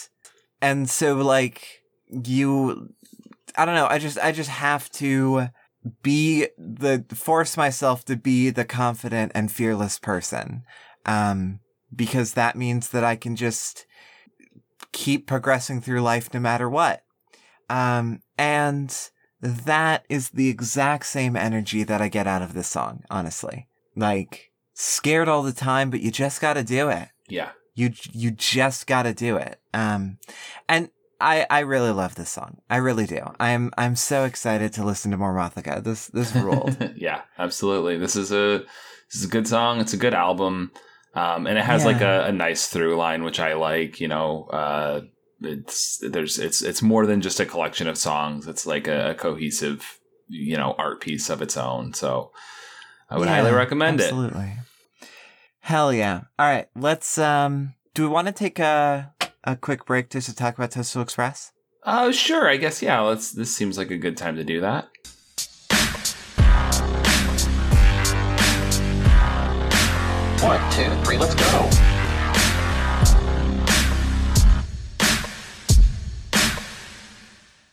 B: and so like you I don't know I just I just have to be the force myself to be the confident and fearless person. Um because that means that I can just keep progressing through life no matter what. Um and that is the exact same energy that I get out of this song honestly. Like scared all the time but you just got to do it.
C: Yeah.
B: you you just got to do it. Um and I, I really love this song. I really do. I'm I'm so excited to listen to more Mothica. This this <laughs> ruled.
C: yeah, absolutely. This is a this is a good song. It's a good album, um, and it has like a, a nice through line, which I like. You know, uh, it's there's it's it's more than just a collection of songs. It's like a, a cohesive, you know, art piece of its own. So I would
B: Yeah,
C: highly recommend it.
B: Absolutely. Hell yeah. All right, let's um do we want to take a a quick break just to talk about Toadstool Express?
C: Oh, sure. I guess yeah. Let's. This seems like a good time to do that.
H: One, two, three, let's go.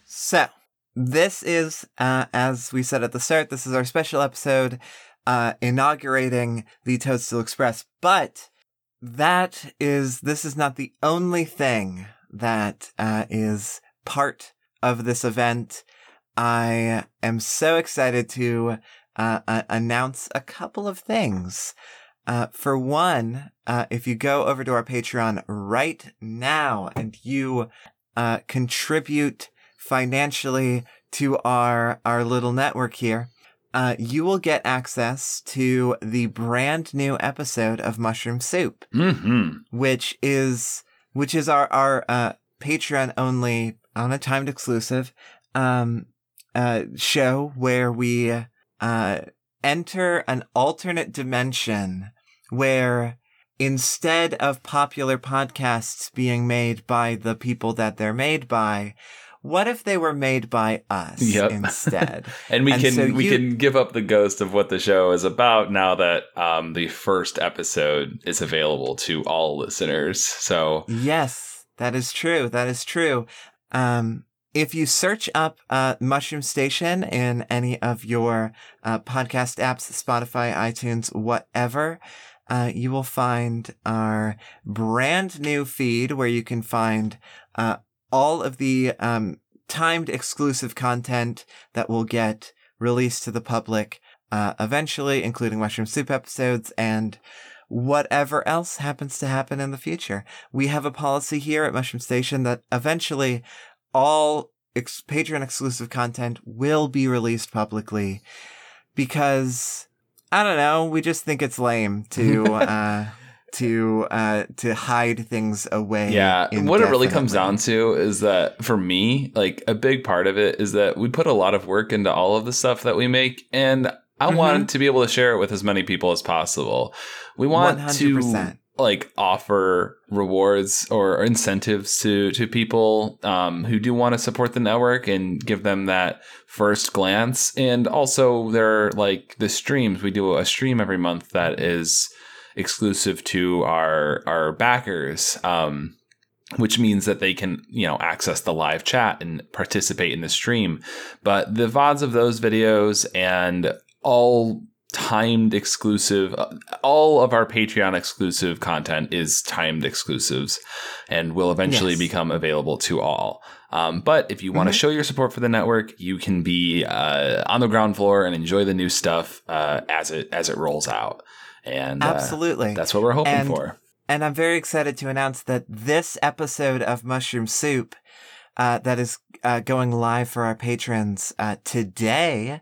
B: So, this is, uh, as we said at the start, this is our special episode uh, inaugurating the Toadstool Express. But that is, this is not the only thing that uh, is part of this event. I am so excited to uh, uh, announce a couple of things. Uh, for one, uh, if you go over to our Patreon right now and you uh, contribute financially to our our little network here, uh, you will get access to the brand new episode of Mushroom Soup,
C: Hmm.
B: which is which is our our uh, Patreon only on a timed exclusive um, uh, show where we uh, enter an alternate dimension where instead of popular podcasts being made by the people that they're made by, what if they were made by us
C: Yep. <laughs>
B: instead?
C: And we
B: And
C: can
B: so
C: we
B: you-
C: can give up the ghost of what the show is about now that um, the first episode is available to all listeners. So
B: Yes, that is true. That is true. Um, if you search up uh, Mushroom Station in any of your uh, podcast apps, Spotify, iTunes, whatever, uh, you will find our brand new feed where you can find uh, all of the um, timed exclusive content that will get released to the public uh, eventually, including Mushroom Soup episodes and whatever else happens to happen in the future. We have a policy here at Mushroom Station that eventually all ex- Patreon exclusive content will be released publicly because I don't know, we just think it's lame to <laughs> uh to uh to hide things away.
C: yeah, what it really comes down to is that for me, like a big part of it is that we put a lot of work into all of the stuff that we make, and I
B: Mhm.
C: want to be able to share it with as many people as possible. We want
B: 100%.
C: to like offer rewards or incentives to to people um, who do want to support the network and give them that first glance. And also, there are like the streams. We do a stream every month that is exclusive to our our backers. Um, which means that they can, you know, access the live chat and participate in the stream. But the VODs of those videos and all timed exclusive, all of our Patreon exclusive content is timed exclusives and will eventually
B: Yes.
C: become available to all. Um, but if you want to
B: Mhm.
C: show your support for the network, you can be uh, on the ground floor and enjoy the new stuff uh, as it as it rolls out. And uh,
B: Absolutely.
C: that's what we're hoping
B: And-
C: for.
B: and I'm very excited to announce that this episode of Mushroom Soup, uh, that is uh, going live for our patrons uh, today,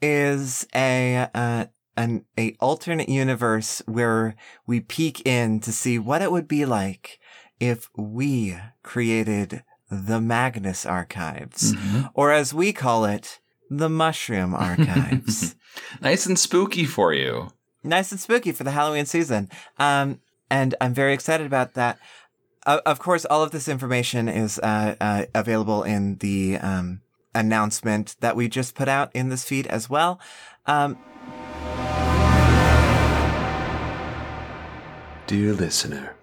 B: is a uh, an a alternate universe where we peek in to see what it would be like if we created the Magnus Archives, or as we call it, the Mushroom <laughs> Archives.
C: Nice and spooky for you.
B: Nice and spooky for the Halloween season. Um, and I'm very excited about that. Uh, of course, all of this information is uh, uh, available in the um, announcement that we just put out in this feed as well. Um,
I: Dear listener,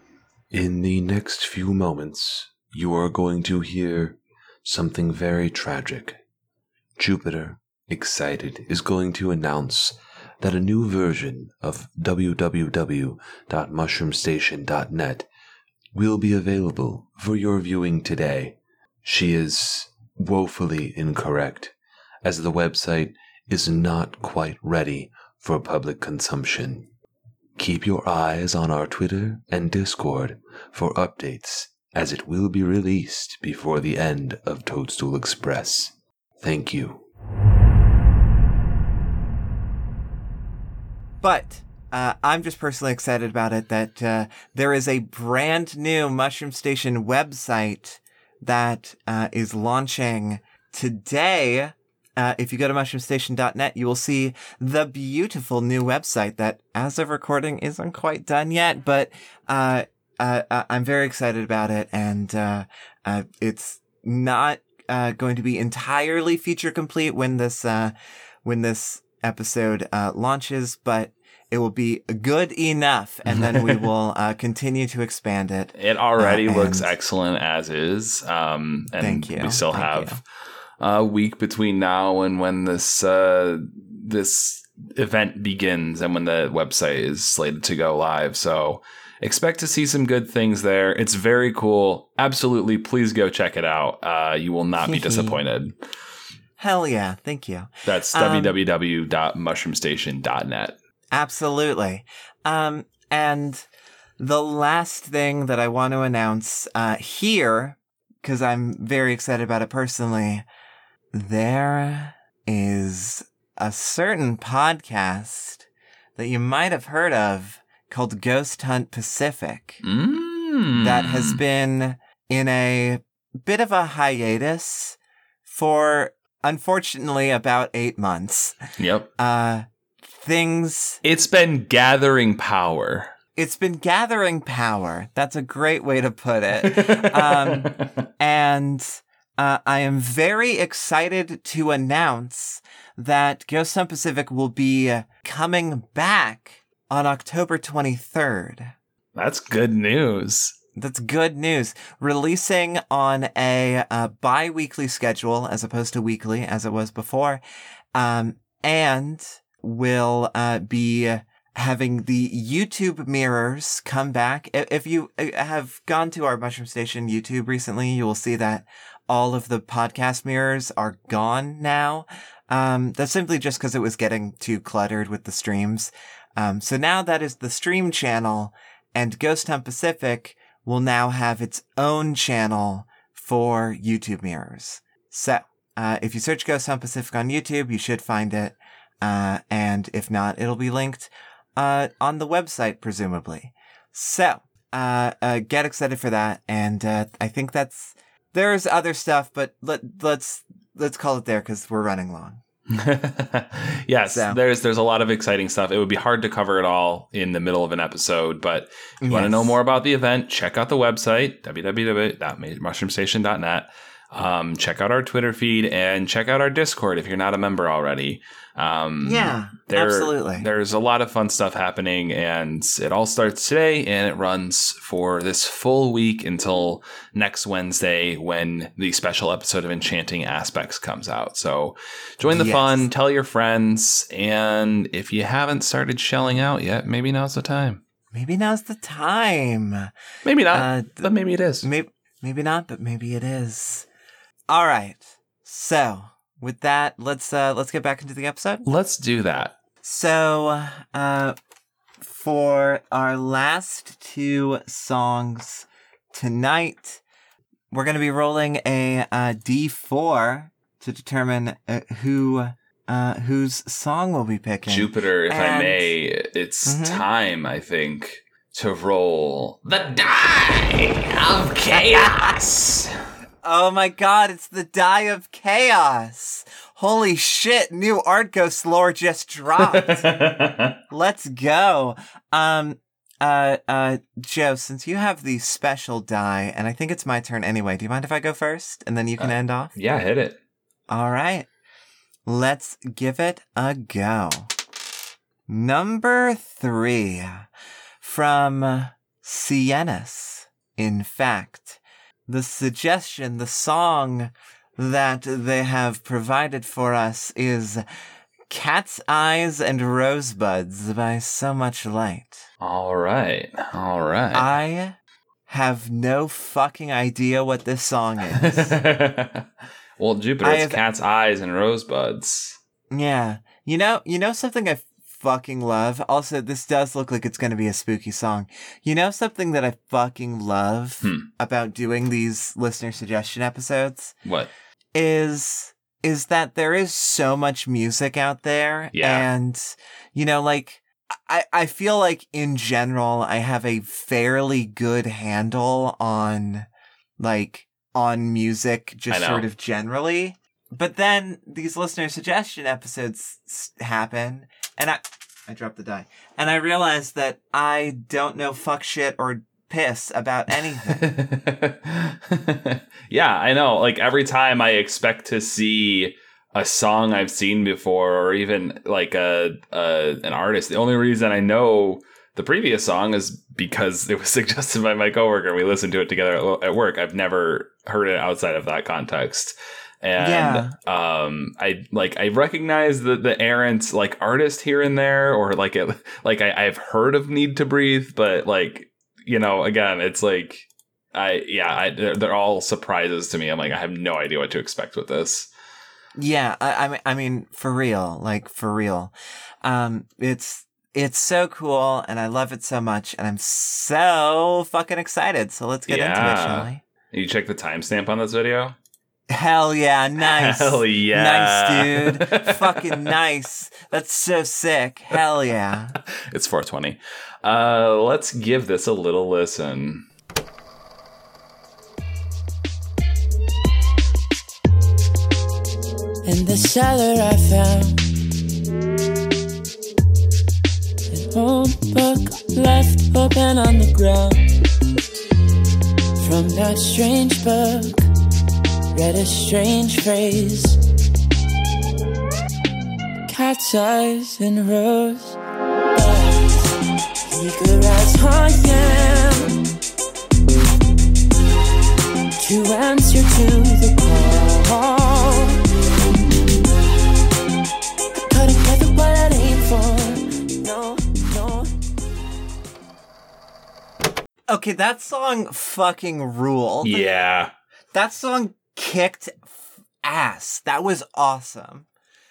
I: in the next few moments, you are going to hear something very tragic. Jupiter, excited, is going to announce that a new version of www.mushroomstation.net will be available for your viewing today. She is woefully incorrect, as the website is not quite ready for public consumption. Keep your eyes on our Twitter and Discord for updates, as it will be released before the end of Toadstool Express. Thank you.
B: But uh, I'm just personally excited about it that uh, there is a brand new Mushroom Station website that uh, is launching today. Uh, if you go to mushroomstation.net, you will see the beautiful new website that, as of recording, isn't quite done yet, but uh, uh, I'm very excited about it, and it's not uh, going to be entirely feature complete when this uh, when this episode uh, launches, but it will be good enough, and then we <laughs> will uh, continue to expand it.
C: It already
B: Uh,
C: looks excellent as is. Um, and
B: Thank you.
C: We still
B: Thank
C: have a week between now and when this uh, this event begins and when the website is slated to go live. So expect to see some good things there. It's very cool. Absolutely, please go check it out. Uh, you will not be disappointed.
B: Hell yeah! Thank you.
C: That's
B: Um,
C: www.mushroomstation.net.
B: Absolutely. Um, and the last thing that I want to announce uh, here, because I'm very excited about it personally, there is a certain podcast that you might have heard of called Ghost Hunt Pacific
C: Mm.
B: that has been in a bit of a hiatus for unfortunately about eight months.
C: Yep.
B: Uh, things
C: It's been gathering power.
B: it's been gathering power. That's a great way to put it. <laughs> Um, and uh, I am very excited to announce that Ghost Pacific will be coming back on October 23rd.
C: That's good news.
B: That's good news. Releasing on a uh, bi weekly schedule as opposed to weekly as it was before. Um, and will uh, be having the YouTube mirrors come back. If you uh, have gone to our Mushroom Station YouTube recently, you will see that all of the podcast mirrors are gone now. Um, that's simply just because it was getting too cluttered with the streams. Um, so now that is the stream channel and Ghost Hunt Pacific will now have its own channel for YouTube mirrors. So, uh, if you search Ghost Hunt Pacific on YouTube, you should find it. Uh, and if not, it'll be linked, uh, on the website, presumably. So, uh, uh, get excited for that. And, uh, I think that's, there's other stuff, but let, let's, let's call it there because we're running long. <laughs>
C: yes,
B: So-
C: there's there's a lot of exciting stuff. It would be hard to cover it all in the middle of an episode, but if you want to know more about the event, check out the website www.mushroomstation.net. Um, check out our Twitter feed and check out our Discord if you're not a member already. Um,
B: Yeah,
C: there-
B: absolutely.
C: There's a lot of fun stuff happening, and it all starts today, and it runs for this full week until next Wednesday when the special episode of Enchanting Aspects comes out. So join the
B: Yes.
C: fun, tell your friends, and if you haven't started shelling out yet, maybe now's the time.
B: Maybe now's the time.
C: Maybe not,
B: Uh,
C: but maybe it is.
B: Maybe, maybe not, but maybe it is. All right. So with that, let's uh let's get back into the episode.
C: Let's do that.
B: So uh for our last two songs tonight, we're going to be rolling a uh, D4 to determine uh, who uh, whose song we'll be picking.
C: Jupiter, if I may, it's
B: Mhm.
C: time, I think, to roll the die of chaos.
B: Oh my god, it's the Die of Chaos! Holy shit, new Art Ghost lore just dropped. <laughs> Let's go. Um, uh, uh, Joe, since you have the special die, and I think it's my turn anyway, do you mind if I go first and then you can
C: Uh,
B: end off?
C: yeah, hit it.
B: All right. Let's give it a go. Number three from Sienna's. In fact, the suggestion, the song that they have provided for us is Cat's Eyes and Rosebuds by So Much Light.
C: All right. All right.
B: I have no fucking idea what this song is. <laughs>
C: well, Jupiter, it's
B: have-
C: cat's eyes and rosebuds.
B: Yeah. You know, you know something I fucking love? Also, this does look like it's going to be a spooky song. You know something that I fucking love
C: Hmm.
B: about doing these listener suggestion episodes
C: What?
B: is is that there is so much music out there
C: Yeah.
B: and you know like I, I feel like in general I have a fairly good handle on like on music just sort of generally. But then these listener suggestion episodes happen and I I dropped the die. And I realized that I don't know fuck shit or piss about anything. <laughs>
C: yeah, I know. Like every time I expect to see a song I've seen before, or even like a, a an artist, the only reason I know the previous song is because it was <laughs> suggested by my coworker. and We listened to it together at, at work. I've never heard it outside of that context. And um, I like I recognize the the errant like artist here and there, or like it like I, I've heard of Need to Breathe, but like you know, again, it's like I yeah, I, they're, they're all surprises to me. I'm like I have no idea what to expect with this.
B: Yeah, I, I mean, I mean, for real, like for real. Um, it's it's so cool, and I love it so much, and I'm so fucking excited. So let's get into it,
C: Yeah.
B: shall we?
C: You check the timestamp on this video.
B: Hell yeah, nice,
C: Hell yeah,
B: nice, dude, <laughs> fucking nice. That's so sick. Hell yeah. <laughs>
C: it's 420. Uh, let's give this a little listen.
J: In the cellar, I found an old book left open on the ground. From that strange book, read a strange phrase. Cat's eyes and rose. But Eager as I am to answer to the call. Couldn't get the what I aim for. No, no.
B: Okay, that song fucking ruled.
C: Yeah,
B: That song kicked ass. That was awesome.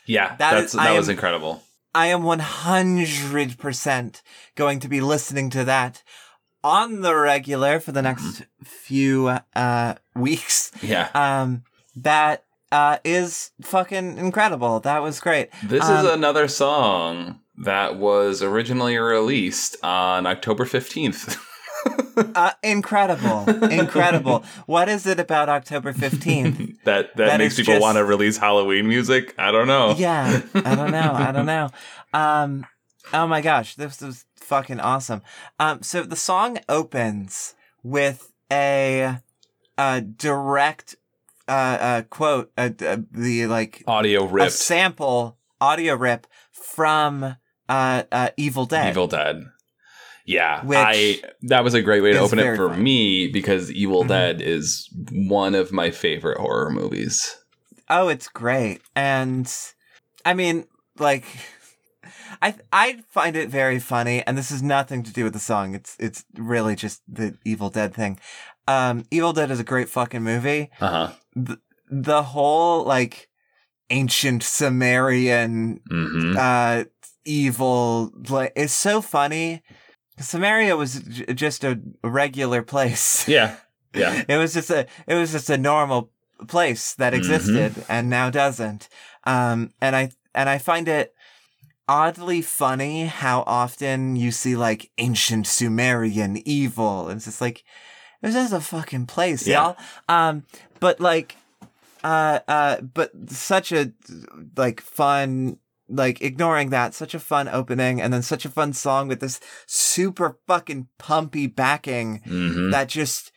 C: yeah,
B: That
C: that's
B: is-
C: that was
B: am-
C: incredible.
B: I am 100% going to be listening to that on the regular for the
C: Mm-hmm.
B: next few uh weeks.
C: Yeah,
B: Um that uh is fucking incredible. That was great.
C: this
B: Um,
C: is another song that was originally released on October 15th. <laughs> <laughs>
B: Uh incredible. incredible. What is it about October 15th? <laughs>
C: that that,
B: That
C: makes people
B: just-
C: want to release Halloween music. I don't know.
B: Yeah, I don't know. I don't <laughs> know. Um, oh my gosh, this was fucking awesome. Um, so the song opens with a, a direct, uh, uh, quote, uh, the like
C: Audio ripped.
B: sample audio rip from uh, uh, Evil Dead.
C: Evil Dead. Yeah,
B: Which
C: I that was a great way to open it for
B: fun.
C: me because Evil
B: Mhm.
C: Dead is one of my favorite horror movies.
B: Oh, it's great. And I mean, like I I find it very funny and this has nothing to do with the song. It's it's really just the Evil Dead thing. Um Evil Dead is a great fucking movie.
C: Uh huh.
B: The, the whole like ancient Sumerian
C: hmm
B: uh evil. Like it's so funny. Sumeria was j- just a regular place. <laughs>
C: Yeah. Yeah.
B: it was just a it was just a normal place that existed and now doesn't. Um, and I and I find it oddly funny how often you see like ancient Sumerian evil. It's just like it was just a fucking place,
C: Yeah.
B: y'all. Um, but like, uh, uh, but such a like fun. Like ignoring that, such a fun opening, and then such a fun song with this super fucking pumpy backing
C: hmm
B: that just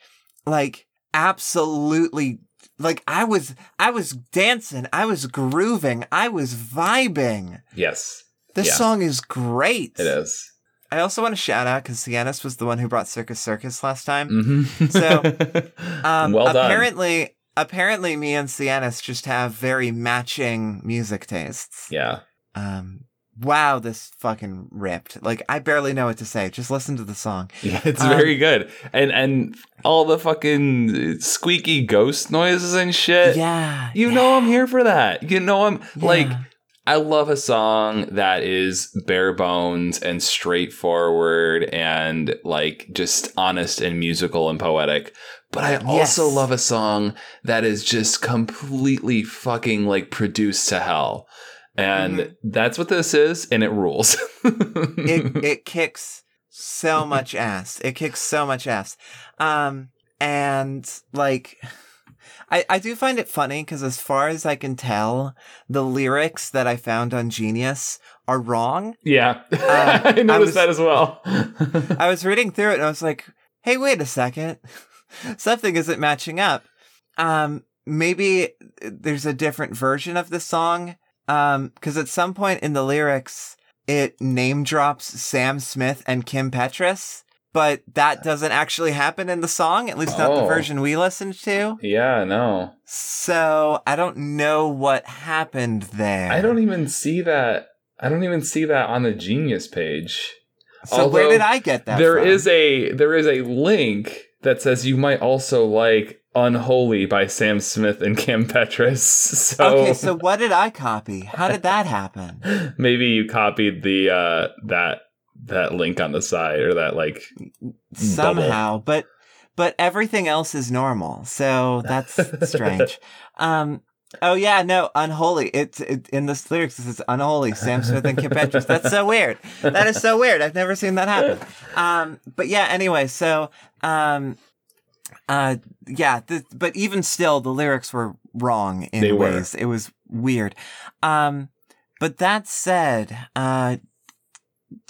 B: like absolutely like I was I was dancing, I was grooving, I was vibing.
C: Yes.
B: This
C: Yeah.
B: song is great.
C: It is.
B: I also want to shout out because Siennis was the one who brought Circus Circus last time.
C: hmm
B: So, <laughs> Um,
C: well done.
B: apparently, apparently, me and Siennis just have very matching music tastes.
C: Yeah.
B: Um, wow, this fucking ripped. Like I barely know what to say. Just listen to the song. <laughs>
C: Yeah, it's
B: Um,
C: very good. And and all the fucking squeaky ghost noises and shit.
B: Yeah,
C: You know I'm here for that. You know I'm like I love a song that is bare bones and straightforward and like just honest and musical and poetic. But I also
B: Yes.
C: love a song that is just completely fucking like produced to hell. And
B: Mhm.
C: that's what this is, and it rules. <laughs>
B: it it kicks so much ass. It kicks so much ass. Um and like <laughs> I, I do find it funny because as far as I can tell, the lyrics that I found on Genius are wrong.
C: yeah. <laughs>
B: Uh,
C: I noticed
B: I was-
C: that as well.
B: I was reading through it and I was like, hey, wait a second. Something isn't matching up. Um, maybe there's a different version of the song. Um, cause at some point in the lyrics, it name drops Sam Smith and Kim Petras, but that doesn't actually happen in the song, at least not the
C: Oh.
B: version we listened to.
C: yeah, no.
B: So I don't know what happened there.
C: I don't even see that. I don't even see that on the Genius page.
B: So where did I get that
C: There
B: from?
C: is a there is a link that says you might also like Unholy by Sam Smith and Kim Petras. <laughs> So,
B: Okay, so what did I copy? How did that happen? <laughs>
C: maybe you copied the uh that that link on the side or that like
B: somehow but but everything else is normal so that's <laughs> strange um oh yeah no unholy it's it, in the lyrics it says unholy sam smith and kim petras that's so weird that is so weird i've never seen that happen um but yeah anyway so um uh yeah th- but even still the lyrics were wrong in
C: They were.
B: ways it was weird um but that said uh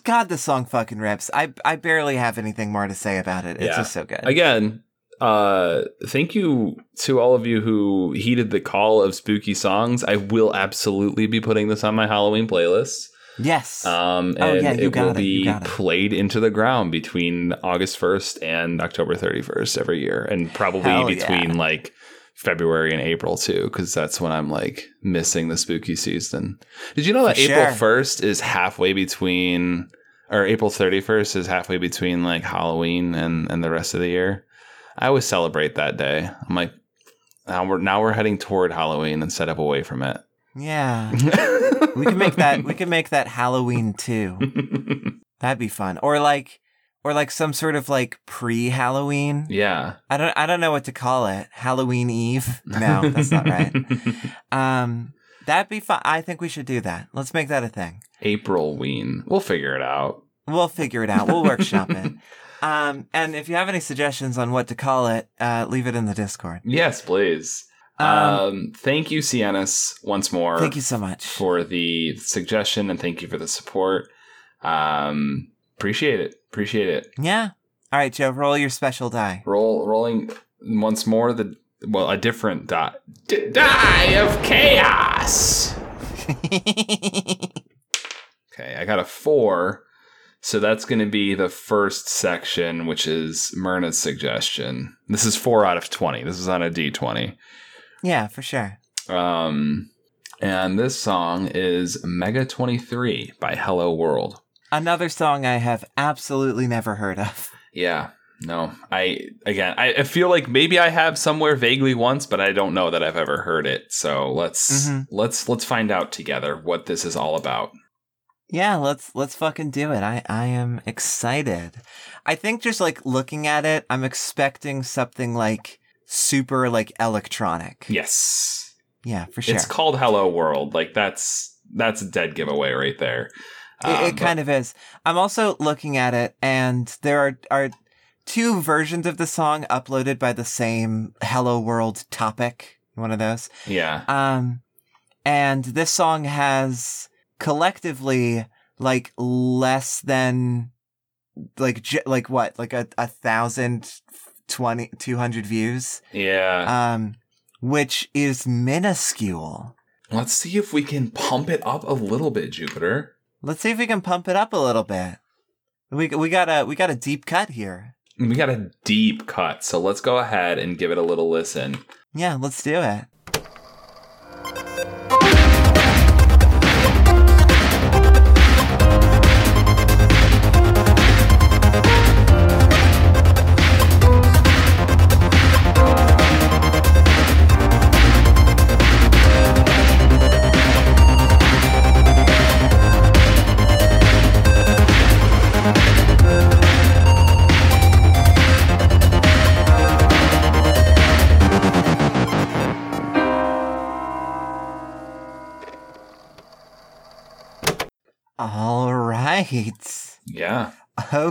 B: God, the song fucking rips. I I barely have anything more to say about it. It's
C: Yeah.
B: just so good.
C: again uh thank you to all of you who heeded the call of spooky songs i will absolutely be putting this on my halloween playlist
B: yes.
C: um and
B: Oh, yeah, you
C: it will
B: got it, you
C: be
B: it.
C: played into the ground between august 1st and october 31st every year and probably
B: Hell
C: between
B: yeah.
C: like february and april too because that's when i'm like missing the spooky season did you know that
B: For
C: april 1st is halfway between or april 31st is halfway between like halloween and and the rest of the year i always celebrate that day i'm like now we're now we're heading toward halloween instead of away from it
B: yeah. <laughs> we can make that we can make that Halloween too. <laughs> That'd be fun. Or like or like some sort of like pre-Halloween.
C: yeah
B: I don't I don't know what to call it. Halloween Eve? No, that's not right. <laughs> Um that'd be fun. I think we should do that. Let's make that a thing.
C: april ween we'll figure it out
B: We'll figure it out. We'll workshop it. Um and if you have any suggestions on what to call it, uh leave it in the Discord.
C: yes please
B: Um,
C: um, thank you Siennis once more
B: Thank you so much.
C: for the suggestion and thank you for the support. Um appreciate it. Appreciate it.
B: Yeah. All right, Joe, roll your special die.
C: roll rolling once more the well a different die. D- die of chaos! <laughs> Okay i got a four. So that's going to be the first section which is myrna's suggestion. This is four out of 20 this is on a d20
B: yeah, for sure.
C: um and this song is mega 23 by hello world
B: Another song I have absolutely never heard of.
C: Yeah. No. I again I, I feel like maybe I have somewhere vaguely once, but I don't know that I've ever heard it. So let's
B: Mhm.
C: let's let's find out together what this is all about.
B: Yeah, let's let's fucking do it. I I am excited. I think just like looking at it, I'm expecting something like super like electronic.
C: Yes.
B: Yeah, for sure.
C: It's called Hello World. Like that's that's a dead giveaway right there.
B: It,
C: Um,
B: it kind of is. I'm also looking at it, and there are are two versions of the song uploaded by the same Hello World topic. One of those.
C: Yeah.
B: Um, and this song has collectively like less than like j- like what like a a thousand twenty two hundred views.
C: Yeah.
B: Um, which is minuscule.
C: Let's see if we can pump it up a little bit, Jupiter.
B: Let's see if we can pump it up a little bit. We we got a we got a deep cut here.
C: We got a deep cut, so let's go ahead and give it a little listen.
B: Yeah, let's do it.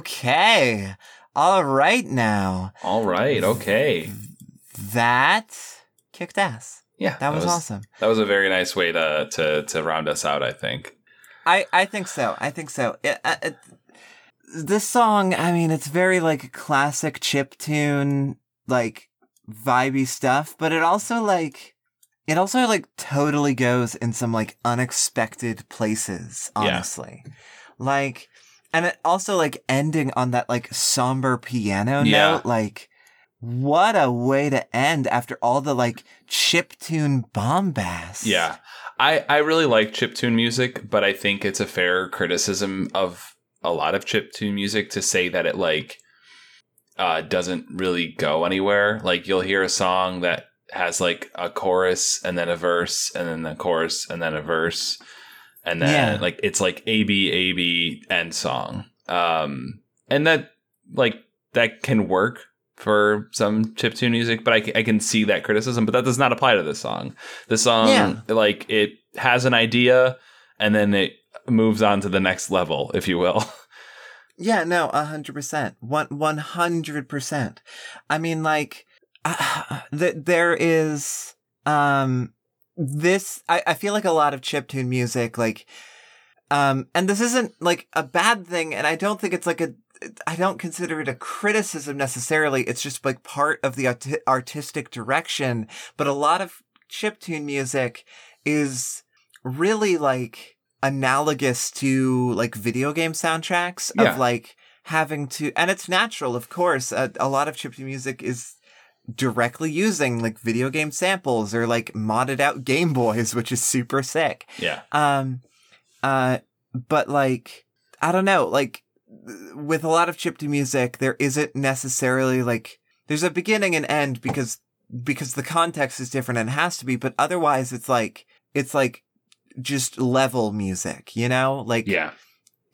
B: Okay. All right now.
C: All right. Okay.
B: That kicked ass.
C: Yeah.
B: That was awesome.
C: That was a very nice way to to to round us out. I think.
B: I I think so. I think so. It, uh, it, this song, I mean, it's very like classic chip tune, like vibey stuff, but it also like it also like totally goes in some like unexpected places,
C: Yeah.
B: honestly. Like and it also like ending on that like somber piano
C: Yeah.
B: note, like what a way to end after all the like chip tune bombast.
C: Yeah. I I really like chiptune music, but I think it's a fair criticism of a lot of chiptune music to say that it like uh doesn't really go anywhere. Like you'll hear a song that has like a chorus and then a verse and then a chorus and then a verse and then
B: Yeah.
C: like it's like A B A B end song. Um and that like that can work for some chiptune music, but I, I can see that criticism, but that does not apply to this song. The song,
B: Yeah.
C: like, it has an idea and then it moves on to the next level, if you will. <laughs>
B: Yeah, no, a hundred percent, one one hundred percent. I mean, like, uh, <sighs> th- there is um this. I I feel like a lot of chiptune music, like, um, and this isn't like a bad thing, and I don't think it's like a. I don't consider it a criticism necessarily. It's just like part of the arti- artistic direction. But a lot of chiptune music is really like analogous to like video game soundtracks
C: Yeah.
B: of like having to and it's natural of course a, a lot of chiptune music is directly using like video game samples or like modded out game boys which is super sick
C: yeah.
B: um uh but like i don't know like with a lot of chiptune music there isn't necessarily like there's a beginning and end because because the context is different and has to be but otherwise it's like it's like just level music you know like
C: Yeah.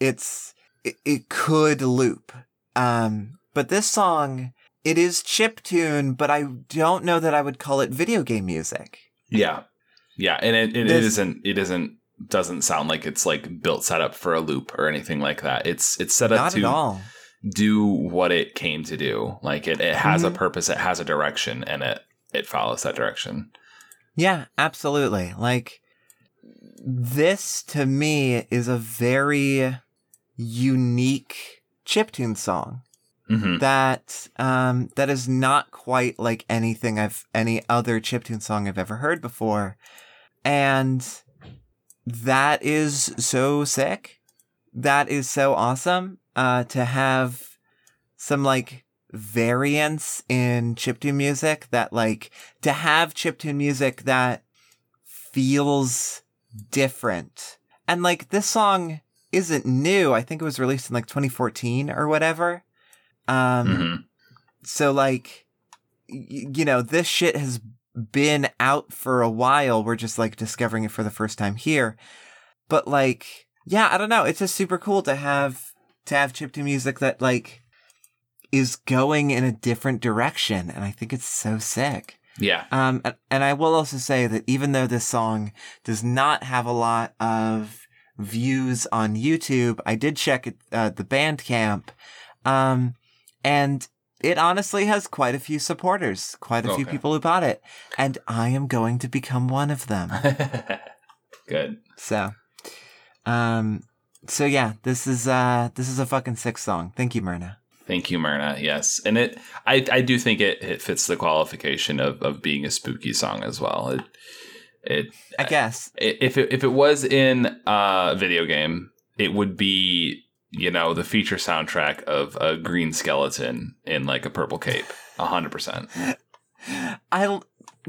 B: it's it, it could loop um but this song it is chip tune but i don't know that i would call it video game music
C: Yeah. Yeah. And it, it, it
B: This-
C: isn't, it isn't, doesn't sound like it's like built set up for a loop or anything like that. It's, it's set up to do what it came to do. Like it, it has
B: Mhm.
C: a purpose, it has a direction, and it, it follows that direction.
B: Yeah, absolutely. Like this to me is a very unique chiptune song
C: hmm
B: that um that is not quite like anything I've any other chiptune song I've ever heard before. And that is so sick. That is so awesome uh to have some like variance in chiptune music that like to have chiptune music that feels different. And like this song isn't new. I think it was released in like 2014 or whatever. Um
C: hmm
B: so like y- you know, this shit has been out for a while. We're just like discovering it for the first time here. But like yeah, I don't know. It's just super cool to have to have chiptune music that like is going in a different direction, and I think it's so sick.
C: Yeah.
B: Um, and, and I will also say that even though this song does not have a lot of views on YouTube, I did check it, uh, the Bandcamp, um, and it honestly has quite a few supporters, quite a few people who bought it, and I am going to become one of them. <laughs>
C: Good.
B: So, um, so yeah, this is uh, this is a fucking sick song. Thank you, Myrna.
C: Thank you, Myrna. Yes, and it, I, I do think it, it fits the qualification of, of being a spooky song as well. It, it,
B: I guess.
C: if it, if it was in a video game, it would be you know the feature soundtrack of a green skeleton in like a purple cape. A hundred percent.
B: I,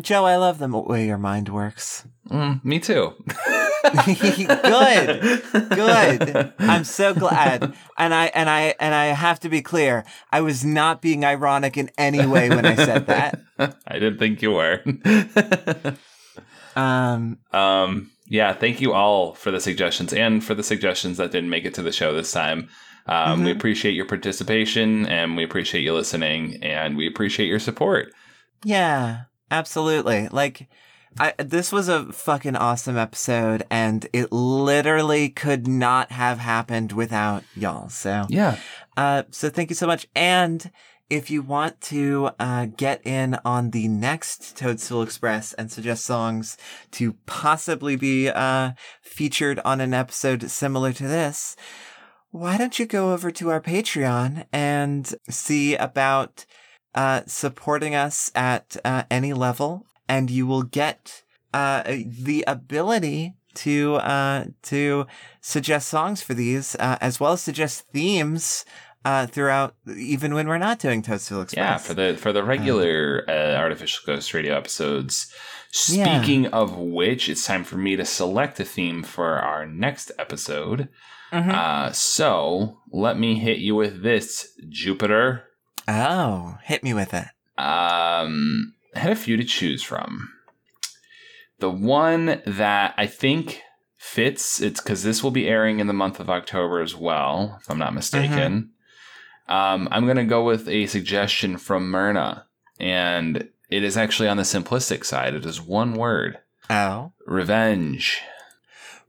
B: Joe, I love the way your mind works.
C: Mm, Me too. <laughs>
B: good, good. <laughs> I'm so glad, and I and I and I have to be clear. I was not being ironic in any way when I said that. <laughs>
C: I didn't think you were.
B: Um,
C: Um, yeah, thank you all for the suggestions and for the suggestions that didn't make it to the show this time. Um, We
B: Mhm.
C: appreciate your participation and we appreciate you listening and we appreciate your support.
B: Yeah, absolutely. Like, I this was a fucking awesome episode, and it literally could not have happened without y'all. So
C: Yeah.
B: uh, so thank you so much. And if you want to uh, get in on the next Toadstool Express and suggest songs to possibly be uh, featured on an episode similar to this, why don't you go over to our Patreon and see about uh, supporting us at uh, any level, and you will get uh, the ability to uh, to suggest songs for these, as well as suggest themes uh, throughout, even when we're not doing Toadstool Express.
C: Yeah, for the for the regular uh, Artificial Ghost Radio episodes.
B: Yeah.
C: Speaking of which, it's time for me to select a theme for our next episode.
B: Mhm.
C: Uh, so let me hit you with this, Jupiter.
B: oh, hit me with it.
C: Um, I had a few to choose from. The one that I think fits, it's because this will be airing in the month of October as well, if I'm not mistaken. Um, I'm going to go with a suggestion from Myrna, and it is actually on the simplistic side. It is one word
B: Oh,
C: revenge.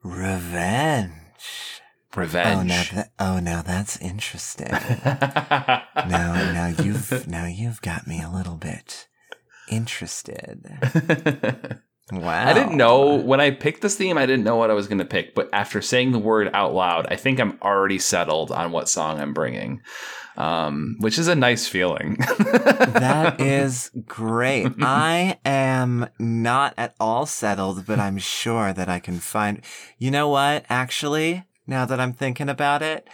B: revenge. Revenge. Oh, now that, oh, now that's interesting. <laughs> now, now you've now you've got me a little bit interested. <laughs> Wow.
C: I didn't know when I picked this theme, I didn't know what I was going to pick. But after saying the word out loud, I think I'm already settled on what song I'm bringing, um, which is a nice feeling. <laughs>
B: That is great. I am not at all settled, but I'm sure that I can find. You know what? Actually, now that I'm thinking about it,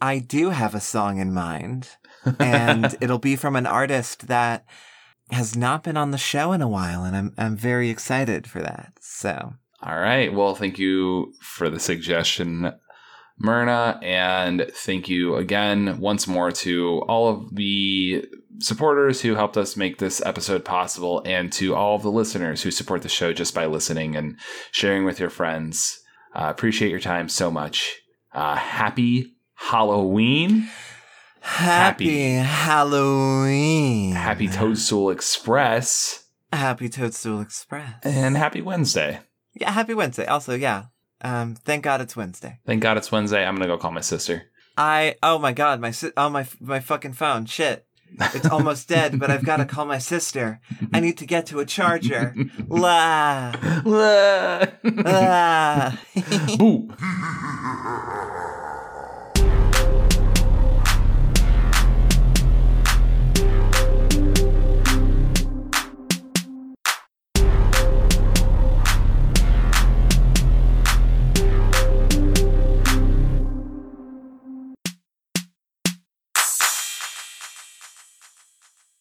B: I do have a song in mind, and <laughs> it'll be from an artist that has not been on the show in a while, and I'm I'm very excited for that. So,
C: All right. Well, thank you for the suggestion, Myrna. And thank you again once more to all of the supporters who helped us make this episode possible and to all of the listeners who support the show just by listening and sharing with your friends. Uh, appreciate your time so much. Uh, happy Halloween.
B: Happy, Halloween,
C: Happy Toadstool Express.
B: happy Toadstool Express,
C: And happy Wednesday.
B: yeah, happy Wednesday. Also, yeah, um, thank God it's Wednesday.
C: Thank God it's Wednesday. I'm going to go call my sister.
B: I oh my god my si- oh my my fucking phone shit it's almost dead but I've got to call my sister I need to get to a charger <laughs> la la <laughs>
C: Boo. <laughs>